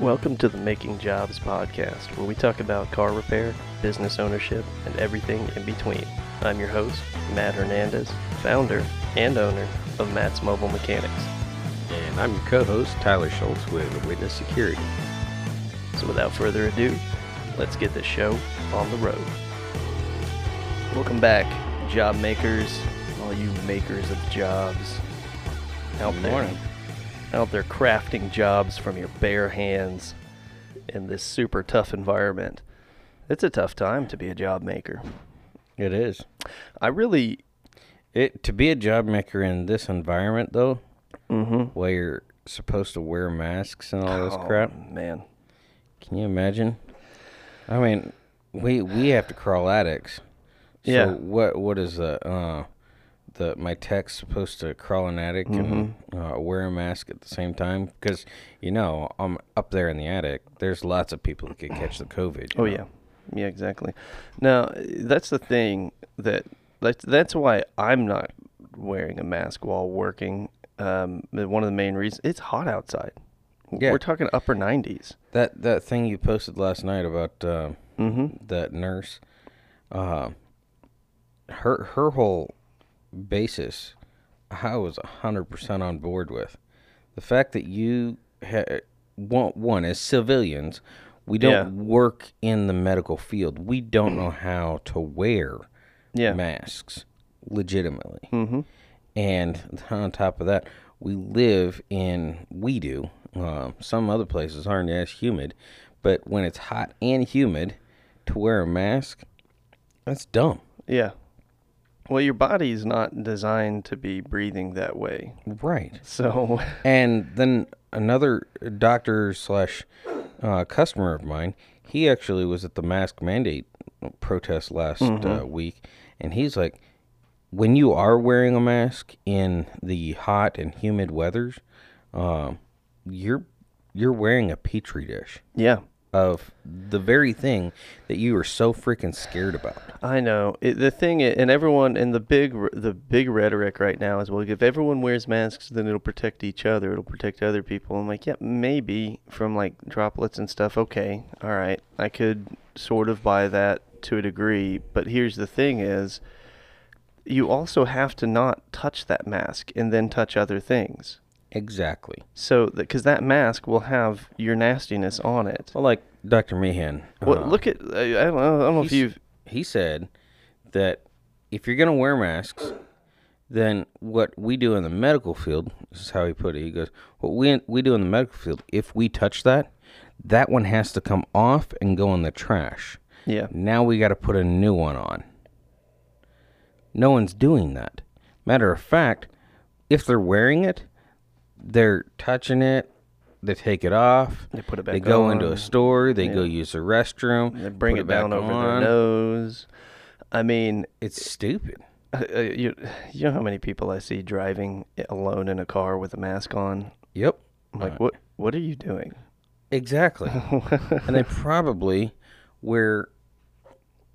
Welcome to the Making Jobs podcast, where we talk about car repair, business ownership, and everything in between. I'm your host, Matt Hernandez, founder and owner of Matt's Mobile Mechanix. And I'm your co-host, Tyler Schultz with Witness Security. So without further ado, let's get the show on the road. Welcome back, job makers, all you makers of jobs out Good there. morning. Out there crafting jobs from your bare hands in this super tough environment. It's a tough time to be a job maker. It is. I really It to be a job maker in this environment though, mm-hmm. where you're supposed to wear masks and all this Oh, crap. man. Can you imagine? I mean, we we have to crawl attics. So Yeah. what what is the uh the my tech's supposed to crawl an attic and uh, wear a mask at the same time because you know I'm up there in the attic. There's lots of people that could catch the COVID. Oh know? yeah, yeah, exactly. Now that's the thing that that's that's why I'm not wearing a mask while working. Um, one of the main reasons it's hot outside. Yeah. We're talking upper 90s. That that thing you posted last night about uh, Mm-hmm. that nurse, uh, her her whole basis, I was hundred percent on board with. The fact that you ha- one, one as civilians, we don't Yeah. work in the medical field. We don't know how to wear Yeah. masks legitimately. Mm-hmm. And on top of that, we live in, we do, uh, some other places aren't as humid, but when it's hot and humid, to wear a mask, that's dumb. Yeah. Well, your body's not designed to be breathing that way. Right. So, And then another doctor slash uh, customer of mine, he actually was at the mask mandate protest last uh, week, and he's like, when you are wearing a mask in the hot and humid weathers, um, you're you're wearing a petri dish yeah. Of the very thing that you are so freaking scared about. I know it, the thing, and everyone, and the big, the big rhetoric right now is, well, if everyone wears masks, then it'll protect each other, it'll protect other people. I'm like, yeah, maybe from like droplets and stuff. Okay, all right, I could sort of buy that to a degree, but here's the thing: is you also have to not touch that mask and then touch other things. Exactly. So, because that mask will have your nastiness on it. Well, like Dr. Meehan. Well, uh, look at I, don't know, I don't know if you've he said that if you're going to wear masks, then what we do in the medical field, this is how he put it. He goes, "What we we do in the medical field, if we touch that, that one has to come off and go in the trash. yeah Now we got to put a new one on. No one's doing that. Matter of fact, if they're wearing it, they're touching it, they take it off, They put it back. they go into a store, they go use the restroom, They bring put it down back over on. their nose. I mean, It's stupid. uh, uh, you you know how many people I see driving alone in a car with a mask on? Yep. I'm like, Uh, what what are you doing? Exactly. and they probably wear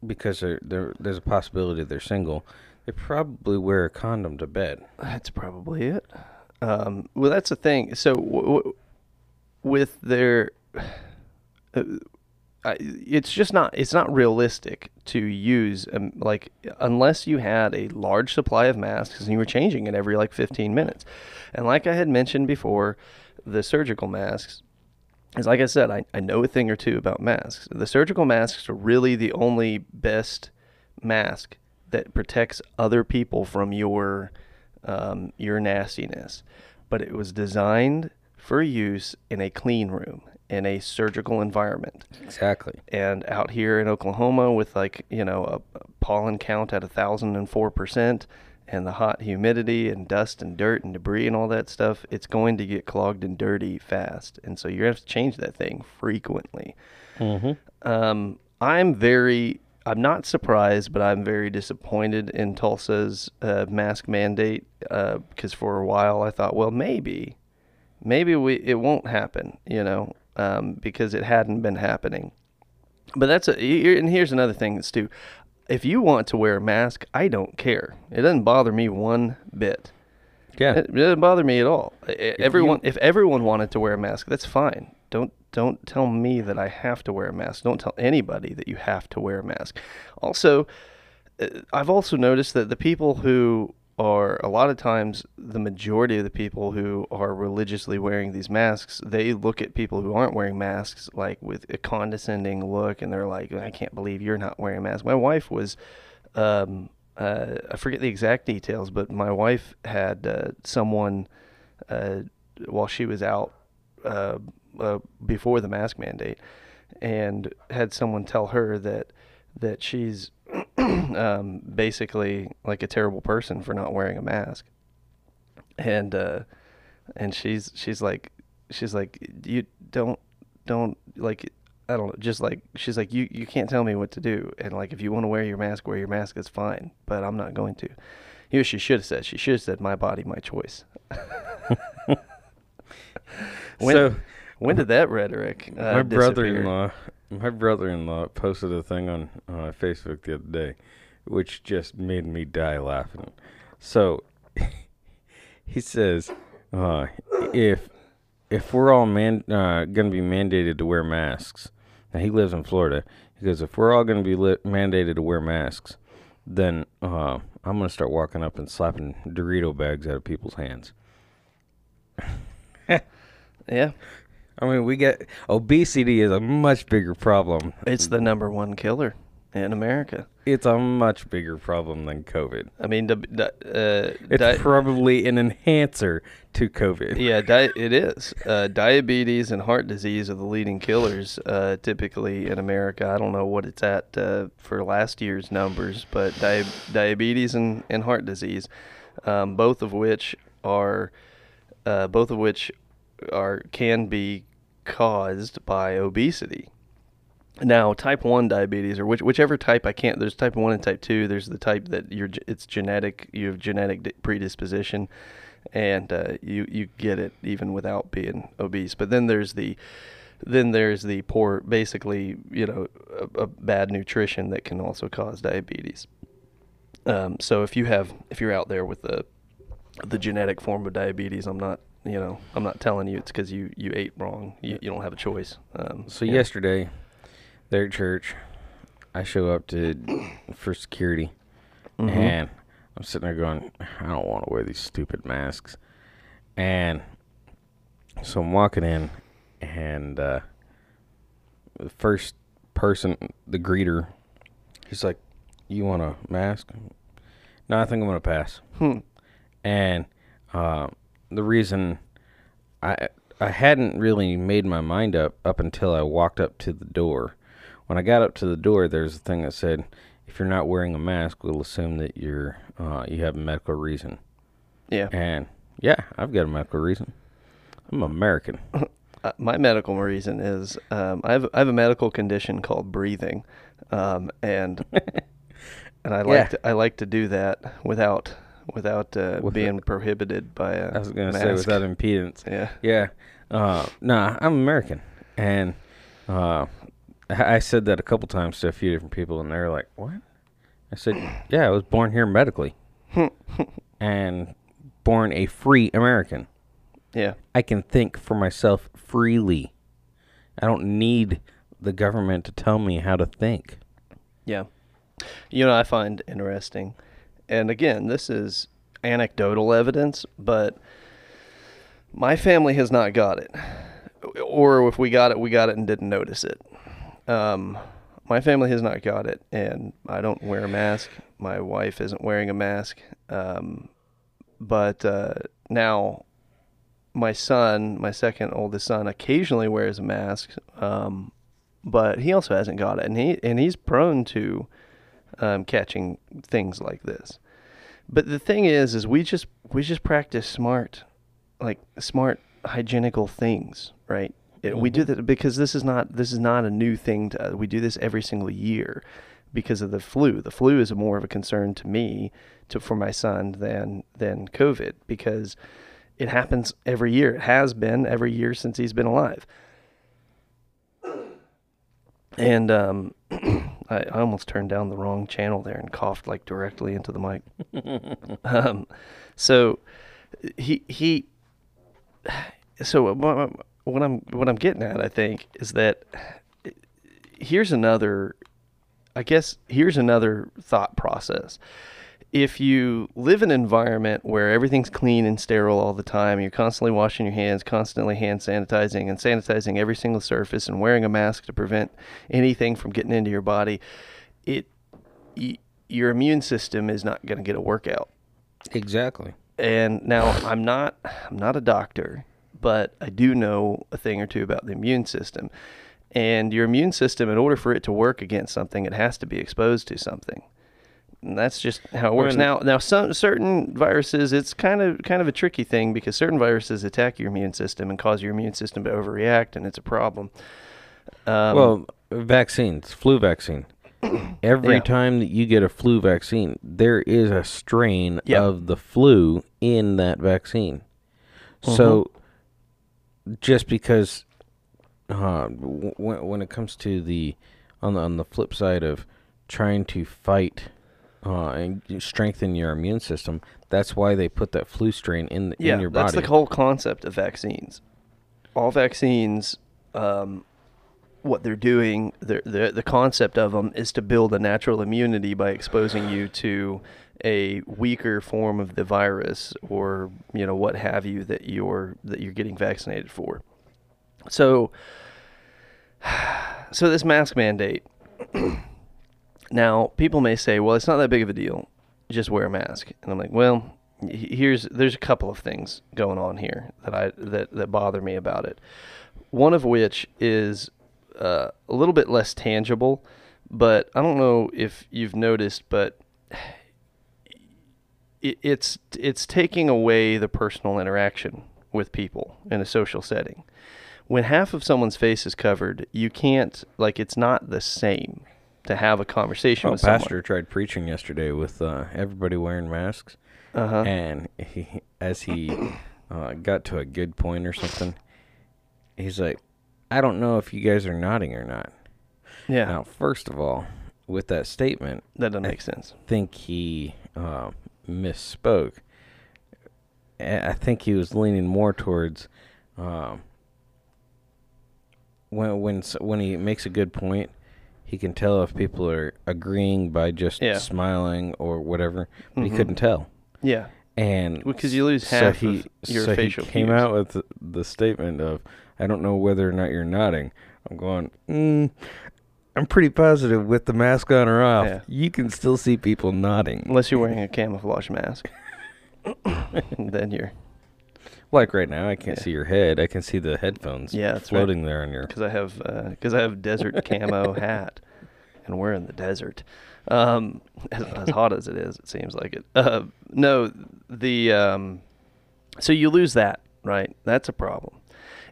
because they're, they're, there's a possibility they're single. They probably wear a condom to bed. That's probably it. Um, well, that's the thing. So w- w- with their, uh, it's just not it's not realistic to use um, like unless you had a large supply of masks and you were changing it every like 15 minutes. And like I had mentioned before, the surgical masks is like I said, I, I know a thing or two about masks. The surgical masks are really the only best mask that protects other people from your um, your nastiness. But it was designed for use in a clean room, in a surgical environment. Exactly. And out here in Oklahoma, with like you know a, a pollen count at a thousand and four percent, and the hot humidity and dust and dirt and debris and all that stuff, it's going to get clogged and dirty fast. And so you have to change that thing frequently. Mm-hmm. Um, I'm very, I'm not surprised, but I'm very disappointed in Tulsa's uh, mask mandate because for a while I thought, well, maybe, maybe we it won't happen, you know, um, because it hadn't been happening. But that's a, and here's another thing, Stu. If you want to wear a mask, I don't care. It doesn't bother me one bit. Yeah. It, it doesn't bother me at all. I- I- everyone, if everyone wanted to wear a mask, that's fine. Don't don't tell me that I have to wear a mask. Don't tell anybody that you have to wear a mask. Also, uh, I've also noticed that the people who are a lot of times the majority of the people who are religiously wearing these masks, they look at people who aren't wearing masks like with a condescending look, and they're like, "I can't believe you're not wearing a mask." My wife was. Um, uh, I forget the exact details, but my wife had uh, someone uh, while she was out uh, uh, before the mask mandate, and had someone tell her that that she's um, basically like a terrible person for not wearing a mask, and and she's she's like she's like you don't don't like I don't know just like she's like you you can't tell me what to do and like if you want to wear your mask wear your mask it's fine but I'm not going to. You know, she should have said she should have said my body my choice. when, so when did that rhetoric? Uh, my brother-in-law, my brother-in-law posted a thing on uh, Facebook the other day, which just made me die laughing. So he says, uh, if if we're all man uh, going to be mandated to wear masks, now he lives in Florida. He goes, if we're all going to be li- mandated to wear masks, then uh, I'm going to start walking up and slapping Dorito bags out of people's hands. Yeah, I mean, we get obesity is a much bigger problem. it's the number one killer in America. It's a much bigger problem than COVID. I mean, the, the, uh, It's di- probably an enhancer to COVID. yeah, di- it is. Uh, diabetes and heart disease are the leading killers uh, typically in America. I don't know what it's at uh, for last year's numbers, but di- diabetes and, and heart disease, um, both of which are uh, both of which are can be caused by obesity. Now, type one diabetes or which, whichever type I can't. There's type one and type two. There's the type that you're it's genetic. You have genetic predisposition, and uh, you you get it even without being obese. But then there's the then there's the poor, basically, you know, a, a bad nutrition that can also cause diabetes. Um, so if you have if you're out there with the the genetic form of diabetes, I'm not you know I'm not telling you it's because you you ate wrong. You you don't have a choice. Um, So yeah. yesterday, at church, I show up to for security, Mhm. and I'm sitting there going, I don't want to wear these stupid masks, and so I'm walking in, and uh, the first person, the greeter, he's like, "You want a mask?" No, I think I'm gonna pass. Hmm. And uh, the reason I I hadn't really made my mind up up until I walked up to the door. When I got up to the door, there's a thing that said, "If you're not wearing a mask, we'll assume that you're uh, you have a medical reason." Yeah. And yeah, I've got a medical reason. I'm American. Uh, my medical reason is um, I have I have a medical condition called breathing, um, and and I like Yeah. to, I like to do that without without uh, With being prohibited by a I was gonna say mask. without impedance. yeah Yeah. Uh, nah, I'm American, and uh, I said that a couple times to a few different people, and they're like, "What?" I said, "Yeah, I was born here medically, and born a free American. yeah I can think for myself freely. I don't need the government to tell me how to think." yeah. You know I find interesting, and again this is anecdotal evidence, but my family has not got it, or if we got it, we got it and didn't notice it. Um, my family has not got it, and I don't wear a mask. My wife isn't wearing a mask. Um, but uh, now, my son, my second oldest son, occasionally wears a mask, um, but he also hasn't got it, and he and he's prone to um, catching things like this. But the thing is, is we just we just practice smart, like smart hygienical things, right? It, We do that because this is not this is not a new thing to. We do this every single year because of the flu. The flu is more of a concern to me, to for my son than than COVID because it happens every year. It has been every year since he's been alive. And um, I, I almost turned down the wrong channel there and coughed like directly into the mic. um, so he he. So what I'm what I'm getting at, I think, is that here's another. I guess here's another thought process. If you live in an environment where everything's clean and sterile all the time, you're constantly washing your hands, constantly hand sanitizing, and sanitizing every single surface, and wearing a mask to prevent anything from getting into your body, it y- your immune system is not going to get a workout. Exactly. And now I'm not I'm not a doctor, but I do know a thing or two about the immune system. And your immune system, in order for it to work against something, it has to be exposed to something. And that's just how it works. Now, now some certain viruses, it's kind of kind of a tricky thing because certain viruses attack your immune system and cause your immune system to overreact, and it's a problem. Um, well, vaccines, flu vaccine. Every Yeah. time that you get a flu vaccine, there is a strain Yep. of the flu in that vaccine. So, just because, uh, w- when when it comes to the on the on the flip side of trying to fight uh, and strengthen your immune system, that's why they put that flu strain in the, yeah, in your body. that's the whole concept of vaccines. All vaccines, um, what they're doing, the the concept of them is to build a natural immunity by exposing you to a weaker form of the virus or you know what have you that you're that you're getting vaccinated for. So, so this mask mandate. now, people may say, "Well, it's not that big of a deal. Just wear a mask." And I'm like, "Well, here's there's a couple of things going on here that I that that bother me about it. One of which is uh, a little bit less tangible, but I don't know if you've noticed, but it, it's it's taking away the personal interaction with people in a social setting. When half of someone's face is covered, you can't like it's not the same to have a conversation Oh, with pastor tried preaching yesterday with uh, everybody wearing masks. Uh-huh. and he, as he uh, got to a good point or something, he's like, "I don't know if you guys are nodding or not." Yeah, Now, first of all, with that statement, that doesn't make sense. think he uh, misspoke. I think he was leaning more towards um, when when when he makes a good point, he can tell if people are agreeing by just Yeah. smiling or whatever. But Mhm. he couldn't tell, Yeah, and because you lose so half he of your so facial he came out with the, the statement of, "I don't know whether or not you're nodding." I'm going. Mm, I'm pretty positive with the mask on or off, Yeah. you can still see people nodding. unless you're wearing a camouflage mask. And then you're Like right now, I can't Yeah. see your head. I can see the headphones Yeah, right. floating there on your. because I have because I have desert camo hat, and we're in the desert. Um, as, as hot as it is, it seems like it. Uh, no, the um, so you lose that right. That's a problem.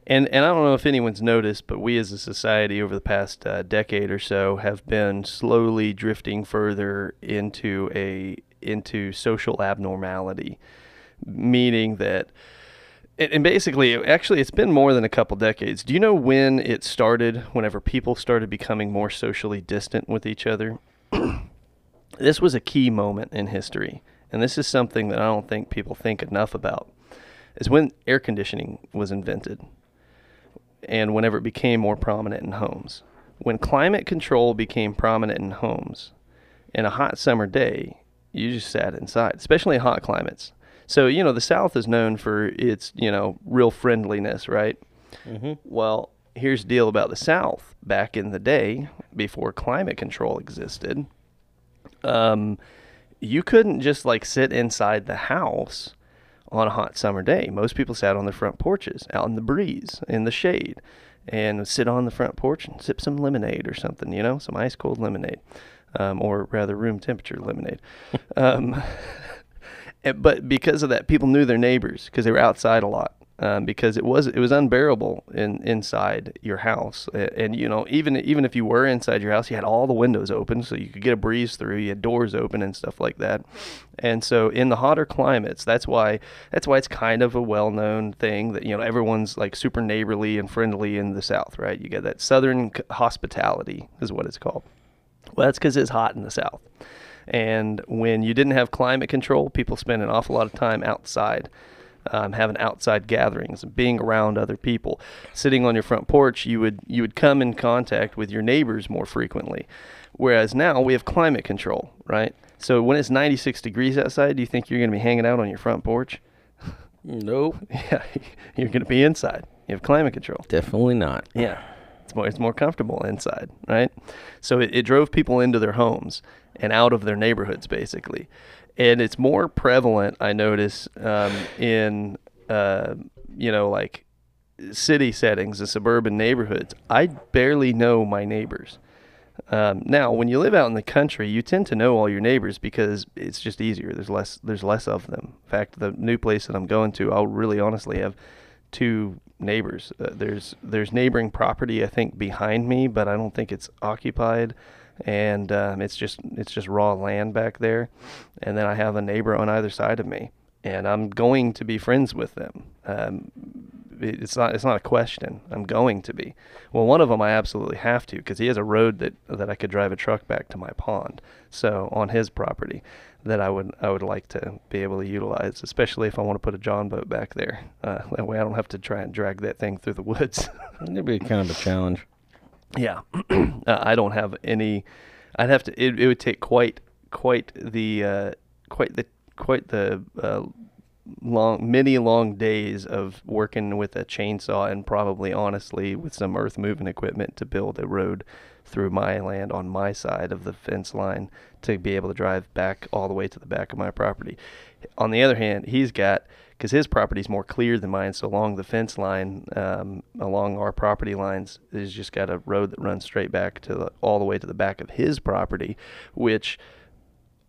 And and I don't know if anyone's noticed, but we as a society over the past uh, decade or so have been slowly drifting further into a into social abnormality, meaning that and, basically, actually, it's been more than a couple decades. Do you know when it started? Whenever people started becoming more socially distant with each other, this was a key moment in history, and this is something that I don't think people think enough about. Is when air conditioning was invented, and whenever it became more prominent in homes. When climate control became prominent in homes, in a hot summer day, you just sat inside, especially in hot climates. So, you know, the South is known for its, you know, real friendliness, right? Mhm. Well, here's the deal about the South. Back in the day, before climate control existed, um, you couldn't just like sit inside the house on a hot summer day. Most people sat on their front porches, out in the breeze, in the shade, and sit on the front porch and sip some lemonade or something, you know, some ice cold lemonade, um, or rather room temperature lemonade. um, but because of that, people knew their neighbors because they were outside a lot. Um, because it was it was unbearable in inside your house, A- and you know even even if you were inside your house, you had all the windows open so you could get a breeze through. You had doors open and stuff like that, and so in the hotter climates, that's why that's why it's kind of a well known thing that you know everyone's like super neighborly and friendly in the South, right? You get that Southern hospitality is what it's called. Well, that's because it's hot in the South. And when you didn't have climate control, people spent an awful lot of time outside. Um, having outside gatherings, and being around other people, sitting on your front porch, you would you would come in contact with your neighbors more frequently. Whereas now we have climate control, right? So when it's 96 degrees outside, do you think you're going to be hanging out on your front porch? Nope. Yeah, you're going to be inside. You have climate control. Definitely not. Yeah, it's more it's more comfortable inside, right? So it, it drove people into their homes and out of their neighborhoods, basically, and it's more prevalent. I notice um, in uh, you know like city settings, the suburban neighborhoods. I barely know my neighbors. Um, now, when you live out in the country, you tend to know all your neighbors because it's just easier. There's less. There's less of them. In fact, the new place that I'm going to, I'll really honestly have two neighbors. Uh, there's there's neighboring property I think behind me, but I don't think it's occupied, and um, it's just it's just raw land back there. And then I have a neighbor on either side of me, and I'm going to be friends with them. Um, it's not it's not a question. I'm going to be. Well, one of them I absolutely have to because he has a road that that I could drive a truck back to my pond. So on his property, that I would I would like to be able to utilize, especially if I want to put a John boat back there. Uh, that way I don't have to try and drag that thing through the woods. It'd be kind of a challenge. Yeah, uh, I don't have any. I'd have to. It, it would take quite quite the uh, quite the quite the uh, long many long days of working with a chainsaw and probably honestly with some earth moving equipment to build a road through my land on my side of the fence line to be able to drive back all the way to the back of my property. On the other hand, he's got because his property's more clear than mine. So along the fence line, um, along our property lines, he's just got a road that runs straight back to the, all the way to the back of his property, which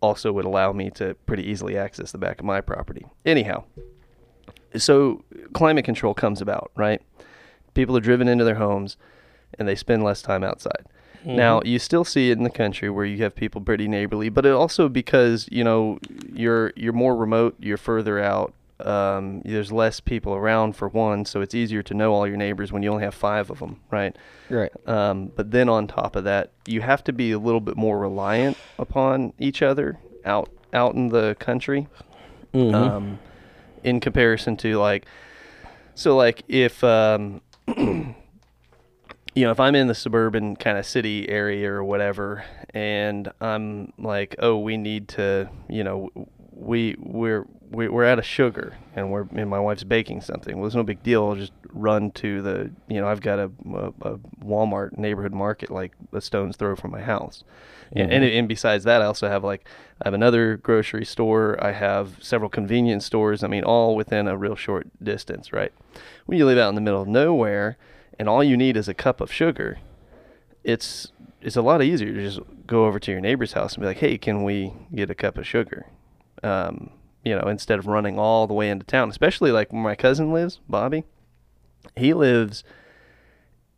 also would allow me to pretty easily access the back of my property. Anyhow, so climate control comes about, right? People are driven into their homes and they spend less time outside. Now, you still see it in the country where you have people pretty neighborly, but it also because, you know, you're you're more remote, you're further out, um, there's less people around for one, so it's easier to know all your neighbors when you only have 5 of them, right? Right. Um, but then on top of that, you have to be a little bit more reliant upon each other out out in the country. Mhm. Um, in comparison to like, so like if um, you know if I'm in the suburban kind of city area or whatever, and I'm like, oh, we need to, you know, we we're we- we're out of sugar and we're and my wife's baking something. Well, it's no big deal. I'll just run to the you know I've got a, a, a Walmart neighborhood market like a stone's throw from my house, and, and and besides that, I also have like I have another grocery store. I have several convenience stores. I mean, all within a real short distance, right? When you live out in the middle of nowhere and all you need is a cup of sugar, it's it's a lot easier to just go over to your neighbor's house and be like, "Hey, can we get a cup of sugar?" Um, you know, instead of running all the way into town. Especially like where my cousin lives, Bobby. He lives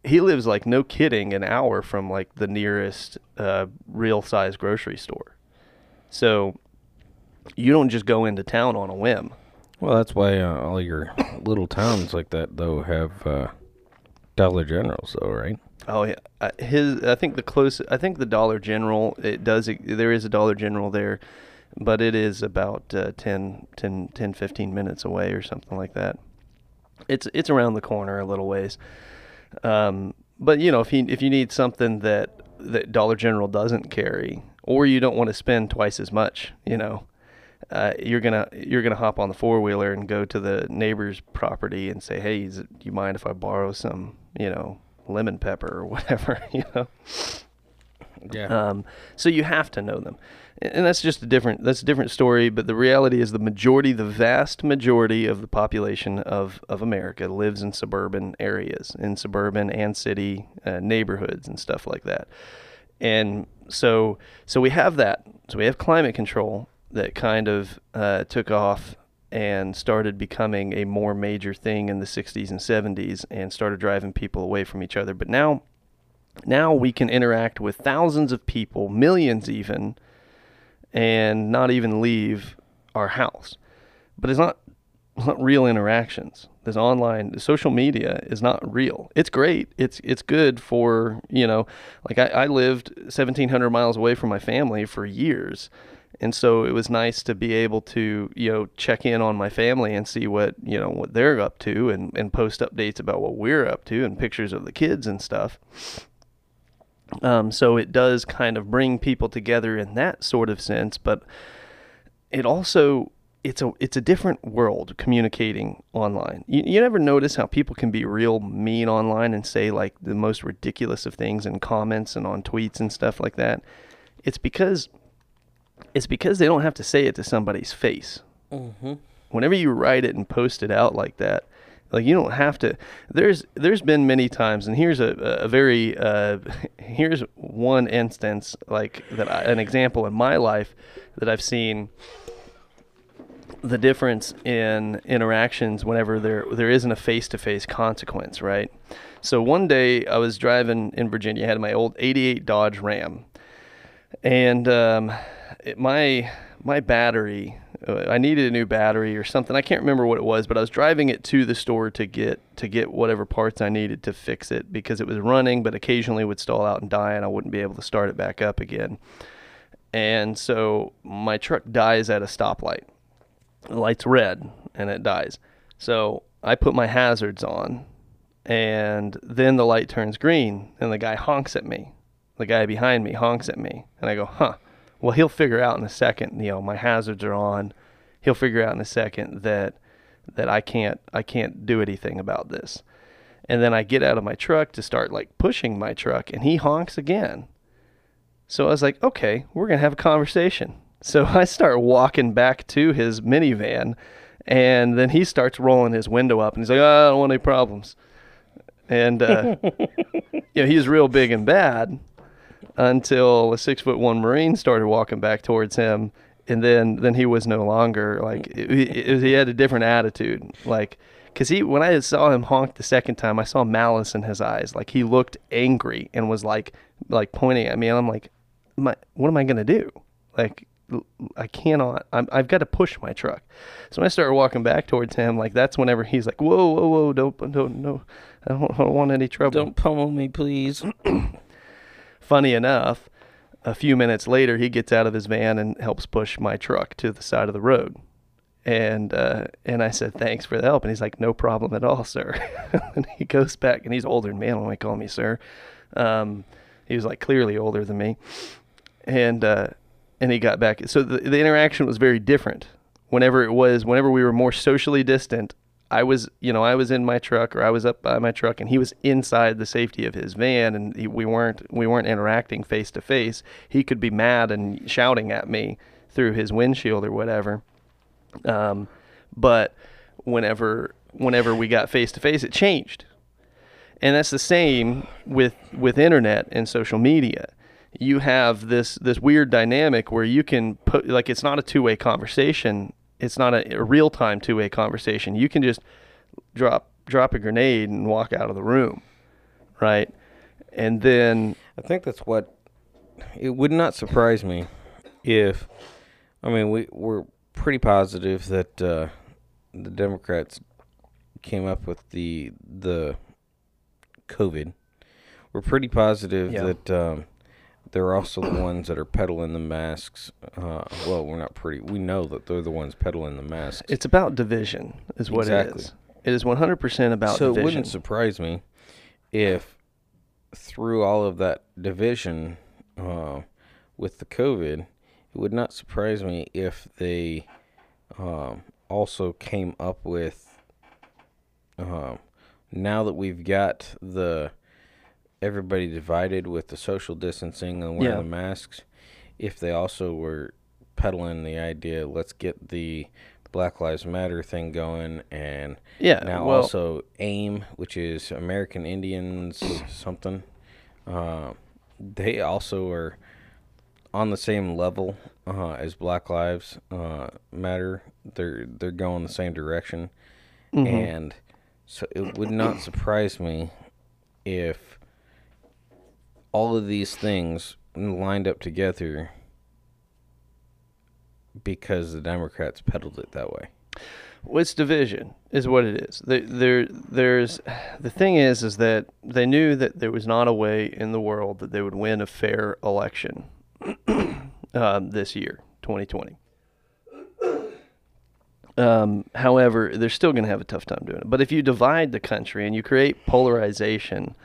he lives like no kidding an hour from like the nearest uh, real size grocery store. So you don't just go into town on a whim. Well, that's why uh, all your little towns like that though have uh, Dollar Generals, though, right? Oh yeah, uh, his. I think the close. I think the Dollar General. It does. There is a Dollar General there, but it is about uh, 10, 10, 10, 15 minutes away or something like that. It's it's around the corner a little ways. Um, but you know, if you if you need something that that Dollar General doesn't carry, or you don't want to spend twice as much, you know, uh, you're gonna you're gonna hop on the four wheeler and go to the neighbor's property and say, "Hey, do you mind if I borrow some, you know, lemon pepper or whatever?" you know. Yeah. Um, so you have to know them, and that's just a different that's a different story. But the reality is, the majority, the vast majority of the population of of America lives in suburban areas, in suburban and city uh, neighborhoods and stuff like that. And so so we have that. So we have climate control that kind of uh, took off and started becoming a more major thing in the 60s and 70s and started driving people away from each other. But now now we can interact with thousands of people, millions even, and not even leave our house. But it's not, it's not real interactions. This online, the social media is not real. It's great. It's it's good for you know, like I, I lived 1,700 miles away from my family for years, and so it was nice to be able to you know check in on my family and see what you know what they're up to and, and post updates about what we're up to and pictures of the kids and stuff um, so it does kind of bring people together in that sort of sense but it also it's a it's a different world communicating online. You, you never notice how people can be real mean online and say like the most ridiculous of things in comments and on tweets and stuff like that. It's because it's because they don't have to say it to somebody's face. Mm-hmm. Whenever you write it and post it out like that, like you don't have to. There's there's been many times, and here's a a very uh, here's one instance like that I, an example in my life that I've seen the difference in interactions whenever there there isn't a face to face consequence, right? So one day I was driving in Virginia, I had my old '88 Dodge Ram, and um, it, my my battery, Uh, I needed a new battery or something. I can't remember what it was, but I was driving it to the store to get to get whatever parts I needed to fix it because it was running, but occasionally would stall out and die, and I wouldn't be able to start it back up again. And so my truck dies at a stoplight the light's red and it dies. So I put my hazards on, and then the light turns green, and the guy honks at me. The guy behind me honks at me, and I go, huh. Well, he'll figure out in a second. You know, my hazards are on. He'll figure out in a second that that I can't I can't do anything about this. And then I get out of my truck to start like pushing my truck, and he honks again. So I was like, okay, we're gonna have a conversation. So I start walking back to his minivan, and then he starts rolling his window up, and he's like, oh, "I don't want any problems." And uh, you know, he's real big and bad until a six foot one Marine started walking back towards him, and then then he was no longer like it, it, he had a different attitude, like. Cause he, when I saw him honk the second time, I saw malice in his eyes. Like he looked angry and was like, like pointing at me. And I'm like, my, what am I gonna do? Like, I cannot. i have got to push my truck. So when I started walking back towards him, like that's whenever he's like, "Whoa, whoa, whoa! Don't, don't, no, I don't, I don't want any trouble. Don't pummel me, please." Funny enough, a few minutes later, he gets out of his van and helps push my truck to the side of the road. And uh, and I said, "Thanks for the help." And he's like, "No problem at all, sir." and he goes back, and he's older than me. I don't want to call me sir. Um, he was like clearly older than me, and. Uh, and he got back. So the, the interaction was very different. Whenever it was, whenever we were more socially distant, I was, you know, I was in my truck or I was up by my truck, and he was inside the safety of his van, and he, we weren't we weren't interacting face to face. He could be mad and shouting at me through his windshield or whatever. Um, but whenever whenever we got face to face, it changed, and that's the same with with internet and social media you have this this weird dynamic where you can put like it's not a two way conversation. It's not a, a real time two way conversation. You can just drop drop a grenade and walk out of the room, right? And then I think that's what it would not surprise me if I mean we we're pretty positive that uh, the Democrats came up with the the COVID. We're pretty positive yeah. that um, they're also the ones that are peddling the masks. Uh, well, we're not pretty. We know that they're the ones peddling the masks. It's about division, is what exactly. it is. It is 100% about so division. So it wouldn't surprise me if through all of that division uh, with the COVID, it would not surprise me if they um, also came up with. Uh, now that we've got the everybody divided with the social distancing and wearing yeah. the masks, if they also were peddling the idea, let's get the Black Lives Matter thing going, and yeah, now well, also AIM, which is American Indians something. Uh, they also are on the same level uh, as Black Lives uh, Matter. They're they're going the same direction, mm-hmm. and so it would not surprise me if all of these things lined up together because the Democrats peddled it that way. Well, it's division is what it is. There, there, there's the thing is, is that they knew that there was not a way in the world that they would win a fair election um, this year, 2020. Um, however, they're still going to have a tough time doing it. But if you divide the country and you create polarization,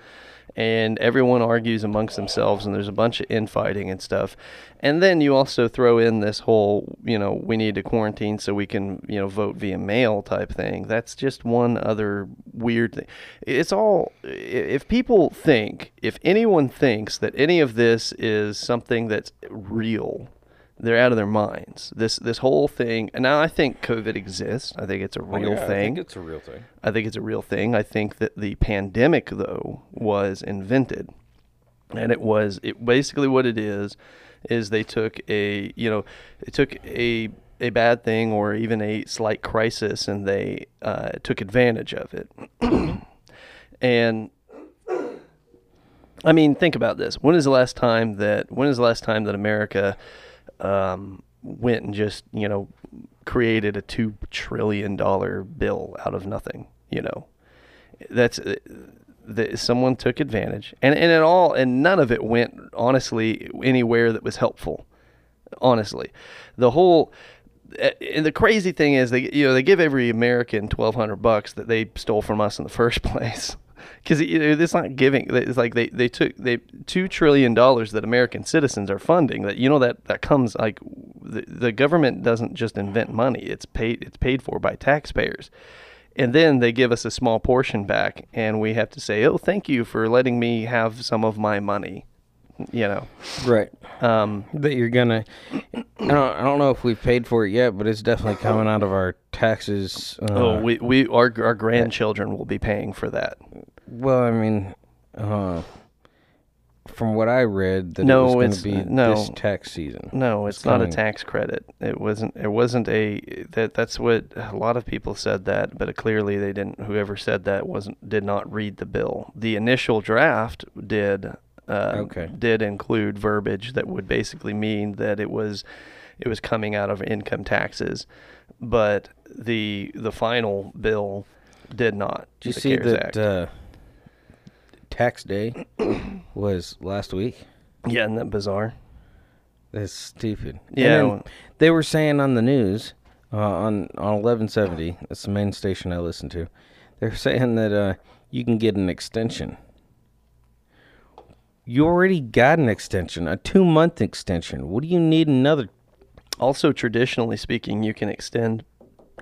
and everyone argues amongst themselves, and there's a bunch of infighting and stuff, and then you also throw in this whole, you know, we need to quarantine so we can, you know, vote via mail type thing. That's just one other weird thing. It's all if people think, if anyone thinks that any of this is something that's real they're out of their minds. This this whole thing, and now I think COVID exists. I think it's a real Oh, yeah, I thing. think it's a real thing. I think it's a real thing. I think that the pandemic though was invented. And it was it basically what it is is they took a, you know, they took a a bad thing or even a slight crisis and they uh, took advantage of it. and I mean, think about this. When is the last time that when is the last time that America um, went and just you know created a two trillion dollar bill out of nothing? You know, that's uh, that someone took advantage, and and it all and none of it went honestly anywhere that was helpful. Honestly, the whole. And the crazy thing is, they you know they give every American twelve hundred bucks that they stole from us in the first place because it's not giving. It's like they, they took they two trillion dollars that American citizens are funding. That you know that that comes like the, the government doesn't just invent money. It's paid it's paid for by taxpayers, and then they give us a small portion back, and we have to say, oh, thank you for letting me have some of my money. You know, Right. um, That you're gonna. I don't. I don't know if we've paid for it yet, but it's definitely coming out of our taxes. Uh, oh, we we our our grandchildren will be paying for that. Well, I mean, uh, from what I read, that No, it was it's- going to be no. this tax season. No, it's, It's not a tax credit. It wasn't. It wasn't a. That that's what a lot of people said that, but clearly they didn't. Whoever said that wasn't did not read the bill. The initial draft did. Uh, Okay. Did include verbiage that would basically mean that it was, it was coming out of income taxes, but the the final bill did not. Did you see that uh, tax day was last week? yeah, isn't that bizarre? That's stupid. Yeah, well- they were saying on the news uh, on on eleven seventy. That's the main station I listen to. They're saying that uh, you can get an extension. You already got an extension, a two month extension. What do you need another? Also, traditionally speaking, you can extend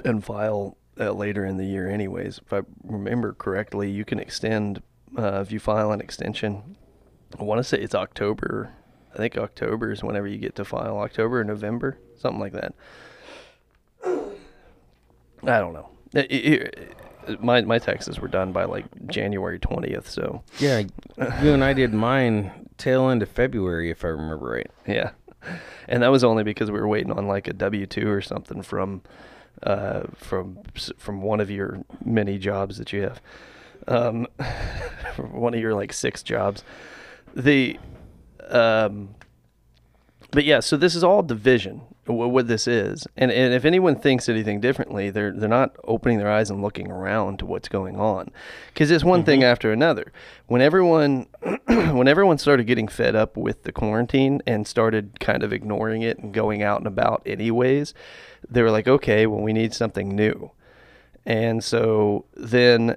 and file uh, later in the year, anyways. If I remember correctly, you can extend uh, if you file an extension. I want to say it's October. I think October is whenever you get to file. October or November, something like that. I don't know. It- it- it- my my taxes were done by like January twentieth, so Yeah, you and I did mine tail end of February, if I remember right. Yeah, and that was only because we were waiting on like a W two or something from, uh, from from one of your many jobs that you have, um, one of your like six jobs. The, um, but yeah, so this is all division. wh- What this is, and and if anyone thinks anything differently, they're they're not opening their eyes and looking around to what's going on, because it's one thing after another. When everyone when everyone started getting fed up with the quarantine and started kind of ignoring it and going out and about anyways, they were like, okay, well, we need something new. And so then,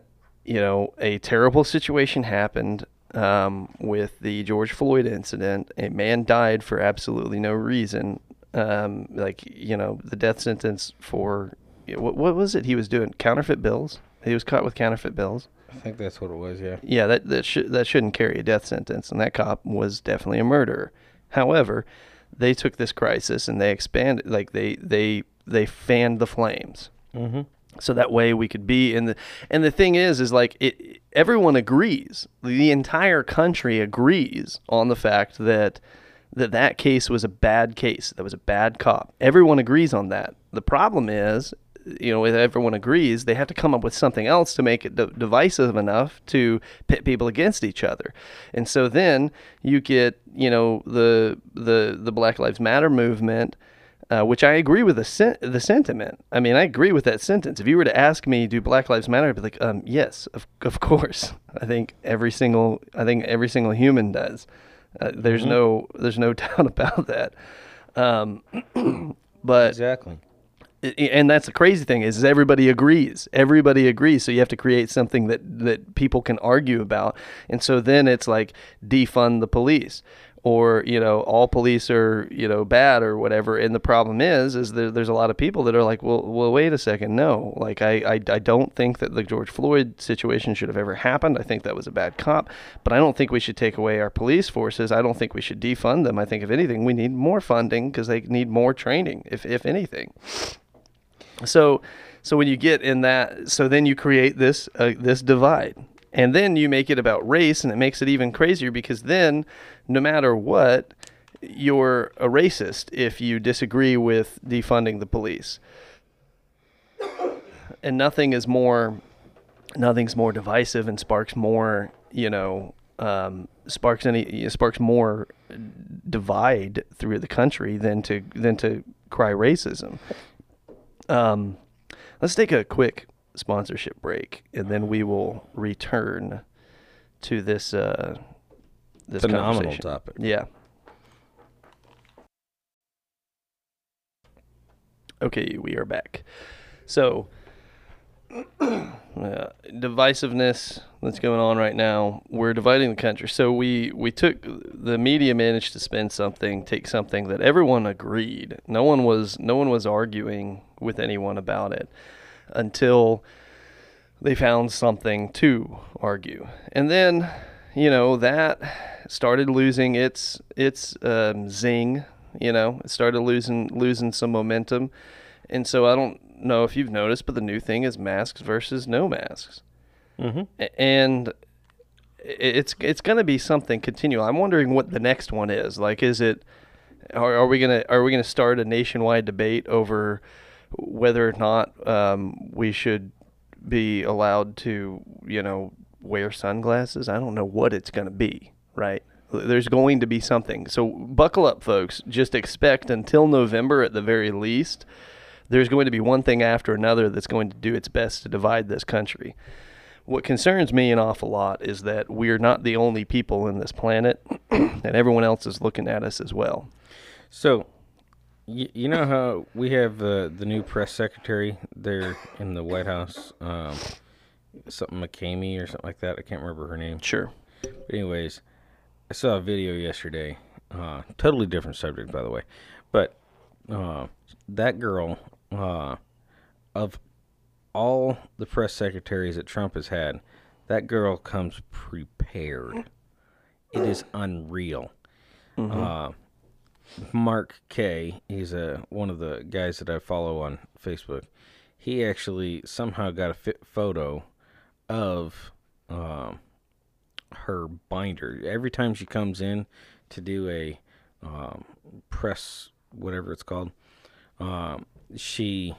you know, a terrible situation happened um, with the George Floyd incident. A man died for absolutely no reason. Um, like, you know, the death sentence for what, what was it he was doing? Counterfeit bills. He was caught with counterfeit bills. I think that's what it was. Yeah. Yeah, that that should that shouldn't carry a death sentence, and that cop was definitely a murderer. However, they took this crisis and they expanded, like they they they fanned the flames, Mm-hmm. So that way we could be in the. And the thing is, is like it. Everyone agrees. The entire country agrees on the fact that that that case was a bad case. That was a bad cop. Everyone agrees on that. The problem is, you know, if everyone agrees, they have to come up with something else to make it divisive enough to pit people against each other. And so then you get, you know, the the the Black Lives Matter movement. Uh, which I agree with the sen- the sentiment. I mean, I agree with that sentence. If you were to ask me, do Black Lives Matter? I'd be like, um, yes, of of course. I think every single I think every single human does. Uh, there's no there's no doubt about that. Um, but Exactly. And that's the crazy thing is everybody agrees everybody agrees so you have to create something that that people can argue about and so then it's like defund the police or you know all police are you know bad or whatever. And the problem is is there, there's a lot of people that are like well well wait a second. No. Like I, I i don't think that the george floyd situation should have ever happened. I think that was a bad cop. But i don't think we should take away our police forces. I don't think we should defund them. I think if anything we need more funding because they need more training if if anything. So so when you get in that so then you create this uh, this divide. And then you make it about race and it makes it even crazier because then no matter what you're a racist if you disagree with defunding the police. And nothing is more nothing's more divisive and sparks more you know um, sparks any sparks more divide through the country than to than to cry racism. Um, let's take a quick sponsorship break, and then we will return to this uh, this Phenomenal topic. Yeah. Okay, we are back. So, uh, divisiveness that's going on right now. We're dividing the country. So we we took the media managed to spin something, take something that everyone agreed. No one was no one was arguing with anyone about it until they found something to argue. And then, you know, that started losing its its um, zing. You know, it started losing losing some momentum. And so I don't know if you've noticed, but the new thing is masks versus no masks. Mm-hmm. And it's it's going to be something continual. I'm wondering what the next one is. Like, is it? Are, are we gonna are we gonna start a nationwide debate over whether or not um, we should be allowed to, you know, wear sunglasses? I don't know what it's going to be. Right? There's going to be something. So buckle up, folks. Just expect until November at the very least. There's going to be one thing after another that's going to do its best to divide this country. What concerns me an awful lot is that we're not the only people in this planet, and everyone else is looking at us as well. So, you, you know how we have uh, the new press secretary there in the White House, um, something McCamey or something like that. I can't remember her name. Sure. But anyways, I saw a video yesterday. Uh, totally different subject, by the way. But uh, that girl, uh, of all the press secretaries that Trump has had, that girl comes prepared. It is unreal. Uh, Mark Kaye, he's a one of the guys that I follow on Facebook. He actually somehow got a fit photo of um, her binder. Every time she comes in to do a um, press, whatever it's called, um, she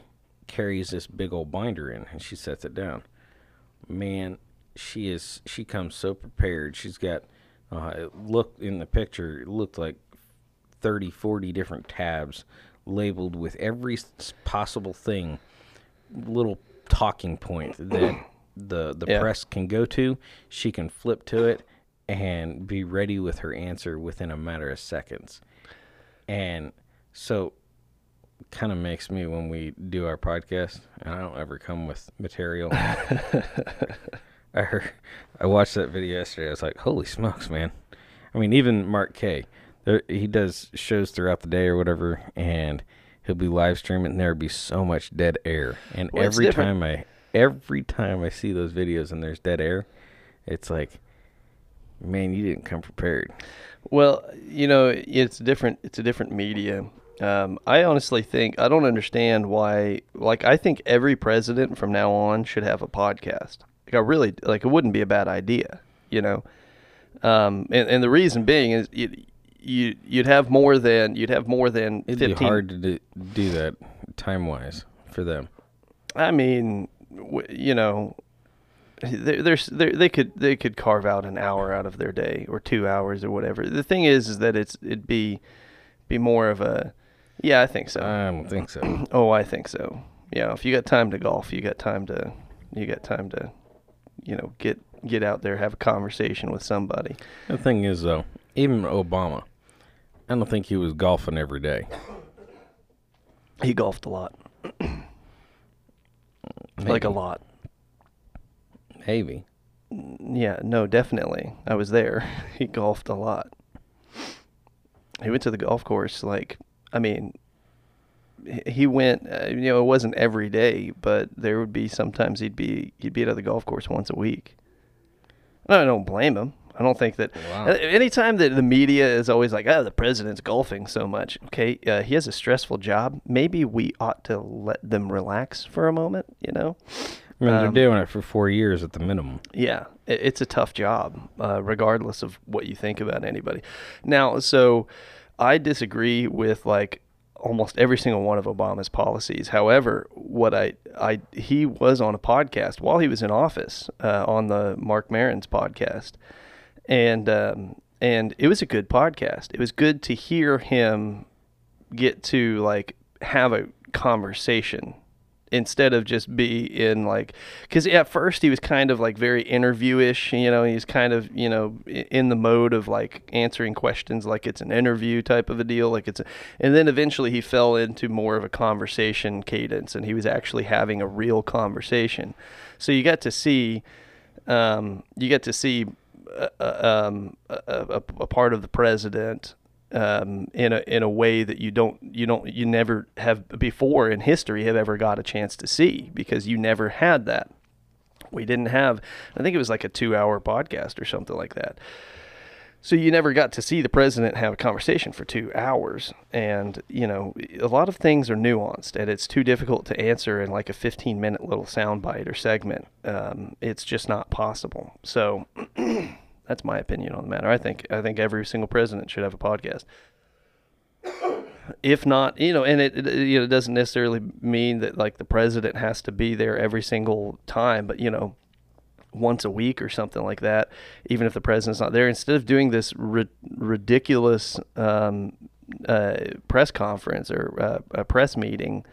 carries this big old binder in and she sets it down. Man, she is she comes so prepared. She's got uh, it looked in the picture. It looked like 30, 40 different tabs labeled with every possible thing, little talking point that the the Yeah. press can go to. She can flip to it and be ready with her answer within a matter of seconds. And so kind of makes me when we do our podcast and I don't ever come with material. I heard, I watched that video yesterday. I was like, "Holy smokes, man!" I mean, even Mark Kaye, there, he does shows throughout the day or whatever, and he'll be live streaming, and there'll be so much dead air. And Well, every time I, every time I see those videos and there's dead air, it's like, man, you didn't come prepared. Well, you know, it's different. It's a different media. Um, I honestly think I don't understand why. Like, I think every president from now on should have a podcast. Like, I really like. It wouldn't be a bad idea, you know. Um, and, and the reason being is you, you you'd have more than you'd have more than It'd be hard to do, do that time wise for them. I mean, you know, there- there's there, they could they could carve out an hour out of their day or two hours or whatever. The thing is, is that it's it'd be be more of a yeah, I think so. I don't think so. oh, I think so. Yeah, if you got time to golf, you got time to you got time to you know get get out there have a conversation with somebody. The thing is, though, even Obama, I don't think he was golfing every day. He golfed a lot, like a lot. Maybe. Yeah, no, definitely. I was there. He golfed a lot. He went to the golf course like, I mean, he went. Uh, you know, it wasn't every day, but there would be sometimes he'd be he'd be at the golf course once a week. And I don't blame him. I don't think that Wow. uh, anytime that the media is always like, "Oh, the president's golfing so much." Okay, uh, he has a stressful job. Maybe we ought to let them relax for a moment. You know. I mean, Um, they're doing it for four years at the minimum. Yeah, i- it's a tough job, uh, regardless of what you think about anybody. Now, so I disagree with like almost every single one of Obama's policies. However, what I I he was on a podcast while he was in office uh, on the Marc Maron's podcast, and um, and it was a good podcast. It was good to hear him get to like have a conversation instead of just be in like because at first he was kind of like very interviewish you know he's kind of you know in the mode of like answering questions like it's an interview type of a deal like it's a, and then eventually he fell into more of a conversation cadence and he was actually having a real conversation so you got to see um, you get to see um, a, a, part of the president um, in a in a way that you don't you don't you never have before in history have ever got a chance to see because you never had that. We didn't have. I think it was like a two hour podcast or something like that. So you never got to see the president have a conversation for two hours, and you know a lot of things are nuanced, and it's too difficult to answer in like a 15 minute little soundbite or segment. Um, it's just not possible. So that's my opinion on the matter. I think I think every single president should have a podcast. If not, you know, and it, it you know it doesn't necessarily mean that like the president has to be there every single time, but you know, once a week or something like that, even if the president's not there, instead of doing this ri- ridiculous um, uh, press conference or uh, a press meeting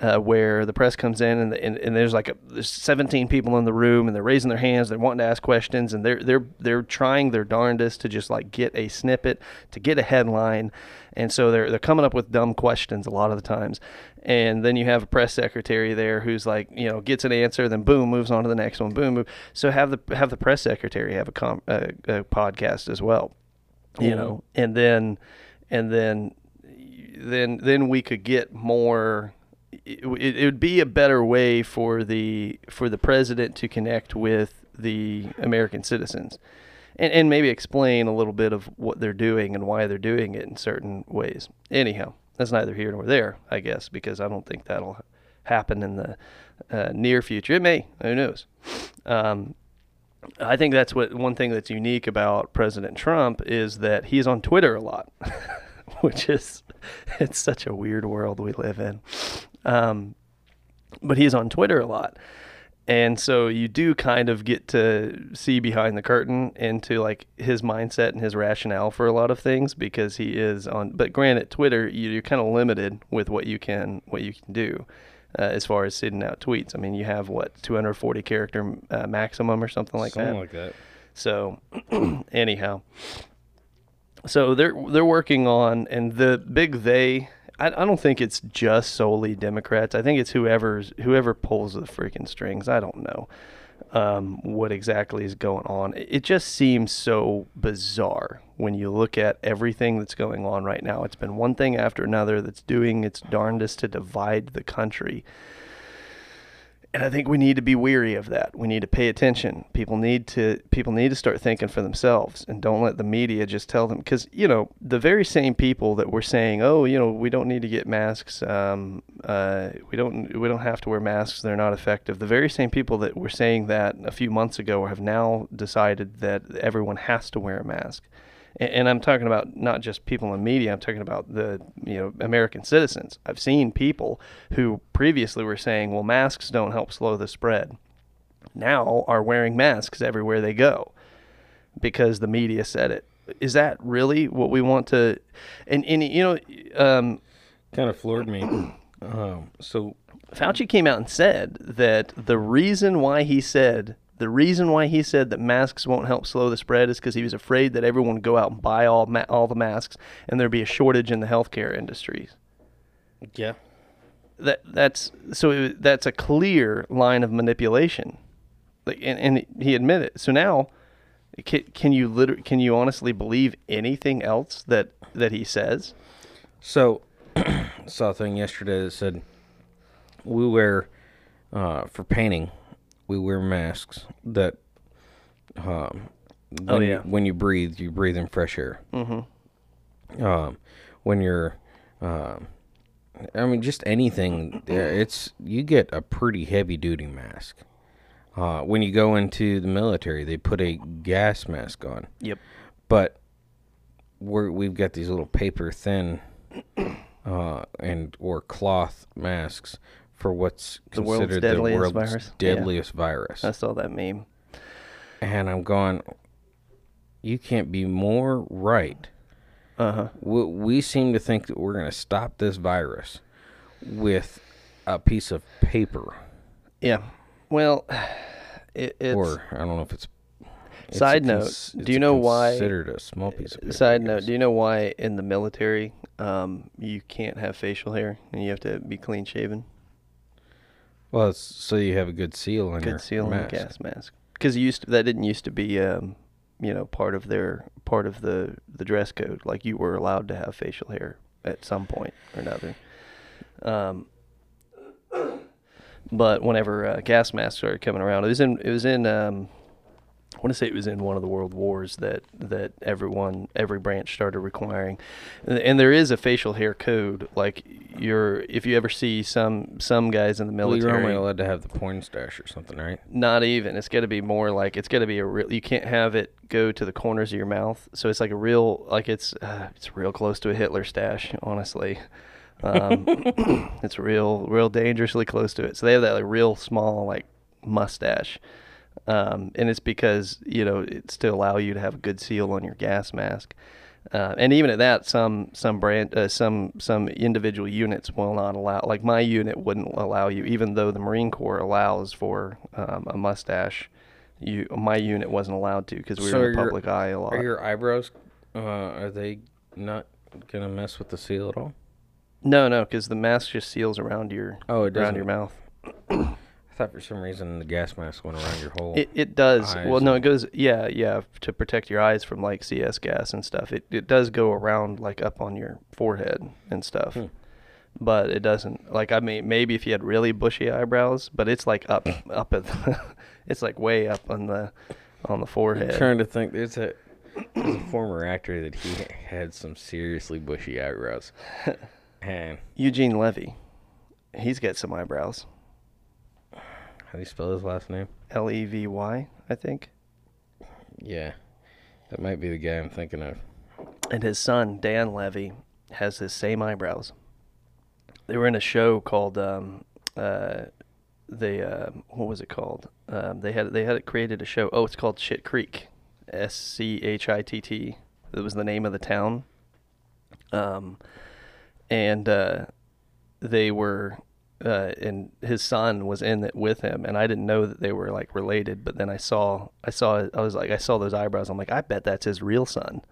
uh, where the press comes in and, and, and there's like a, there's 17 people in the room and they're raising their hands, they're wanting to ask questions, and they're they're they're trying their darndest to just like get a snippet, to get a headline, and so they're they're coming up with dumb questions a lot of the times, and then you have a press secretary there who's like you know gets an answer, then boom moves on to the next one, boom move. So have the have the press secretary have a com- uh, a podcast as well, you know, and then and then then then we could get more it, it would be a better way for the for the president to connect with the American citizens and, and maybe explain a little bit of what they're doing and why they're doing it in certain ways. Anyhow, that's neither here nor there, I guess, because I don't think that'll happen in the uh, near future. It may, who knows? Um, I think that's what one thing that's unique about President Trump is that he's on Twitter a lot, which is it's such a weird world we live in. Um, but he's on Twitter a lot. And so you do kind of get to see behind the curtain into like his mindset and his rationale for a lot of things because he is on. But granted, Twitter you- you're kind of limited with what you can what you can do uh, as far as sending out tweets. I mean, you have what 240 character uh, maximum or something like Something that. like that. So, anyhow, so they're they're working on, and the big they. I, I don't think it's just solely Democrats. I think it's whoever's whoever pulls the freaking strings. I don't know um, what exactly is going on. It just seems so bizarre when you look at everything that's going on right now. It's been one thing after another that's doing its darndest to divide the country. And I think we need to be weary of that. We need to pay attention. People need to people need to start thinking for themselves and don't let the media just tell them because you know the very same people that were saying, oh, you know, we don't need to get masks. Um, uh, we don't we don't have to wear masks. They're not effective. The very same people that were saying that a few months ago have now decided that everyone has to wear a mask. And, and I'm talking about not just people in media. I'm talking about the you know American citizens. I've seen people who previously were saying, "Well, masks don't help slow the spread." Now are wearing masks everywhere they go because the media said it. Is that really what we want to? And and you know, um, Kind of floored me. um, so Fauci came out and said that the reason why he said The reason why he said that masks won't help slow the spread is because he was afraid that everyone would go out and buy all ma- all the masks, and there'd be a shortage in the healthcare industries. Yeah. That that's so it, that's a clear line of manipulation, like and, and he admitted. So now, can, can you liter- can you honestly believe anything else that that he says? So, saw a thing yesterday that said we wear uh, for painting, we wear masks that um, when, Oh, yeah. you, when you breathe, you breathe in fresh air. Mm-hmm. Um, when you're, um, I mean, just anything, it's you get a pretty heavy duty mask. Uh, when you go into the military, they put a gas mask on Yep. but we're we've got these little paper thin uh, and or cloth masks for what's The considered the world's virus? Yeah. deadliest virus. I saw that meme. And I'm going, you can't be more right. Uh huh. We, we seem to think that we're going to stop this virus with a piece of paper, Yeah. Well, it, it's or I don't know if it's. it's Side note, cons- do you know why- Considered a small piece of paper. Side note. Do you know why in the military um, you can't have facial hair and you have to be clean shaven? Well, it's so you have a good seal on your Good seal mask. and gas mask. Because used to, that didn't used to be um, you know part of their part of the the dress code. Like you were allowed to have facial hair at some point or another. Um, but whenever uh, gas masks started coming around, it was in it was in um, I want to say it was in one of the world wars that that everyone every branch started requiring, and, and there is a facial hair code. Like you're if you ever see some some guys in the Well, military, you're only allowed to have the porn stash or something, right? not even. It's got to be more like it's got to be a real. You can't have it go to the corners of your mouth. So it's like a real like it's uh, it's real close to a Hitler stash, honestly. Um, it's real real dangerously close to it. So they have that like real small like mustache. Um, and it's because you know it's to allow you to have a good seal on your gas mask. Uh, and even at that, some some brand, uh, some some individual units will not allow. Like my unit wouldn't allow you, even though the Marine Corps allows for um, a mustache. You, my unit wasn't allowed to because we So were in the your- public eye a lot. Are your eyebrows? Uh, are they not gonna mess with the seal at all? No, no, because the mask just seals around your Oh, around your mouth. Thought for some reason the gas mask went around your whole. It, it does. Well, no, it goes. Yeah, yeah, to protect your eyes from like CS gas and stuff. It it does go around like up on your forehead and stuff. Hmm. But it doesn't. Like I mean, maybe if you had really bushy eyebrows, but it's like up up at the, it's like way up on the on the forehead. I'm trying to think. There's a there's a former actor that he had some seriously bushy eyebrows, and Eugene Levy, he's got some eyebrows. How do you spell his last name? L E V Y, I think. Yeah, that might be the guy I'm thinking of. and his son Dan Levy has his same eyebrows. They were in a show called um, uh, they uh, what was it called? Um, they had they had created a show. Oh, it's called Shit Creek, S C H I T T. That was the name of the town. Um, and uh, they were. Uh, and his son was in it with him, and I didn't know that they were like related. But then I saw, I saw, I was like, I saw those eyebrows. I'm like, I bet that's his real son.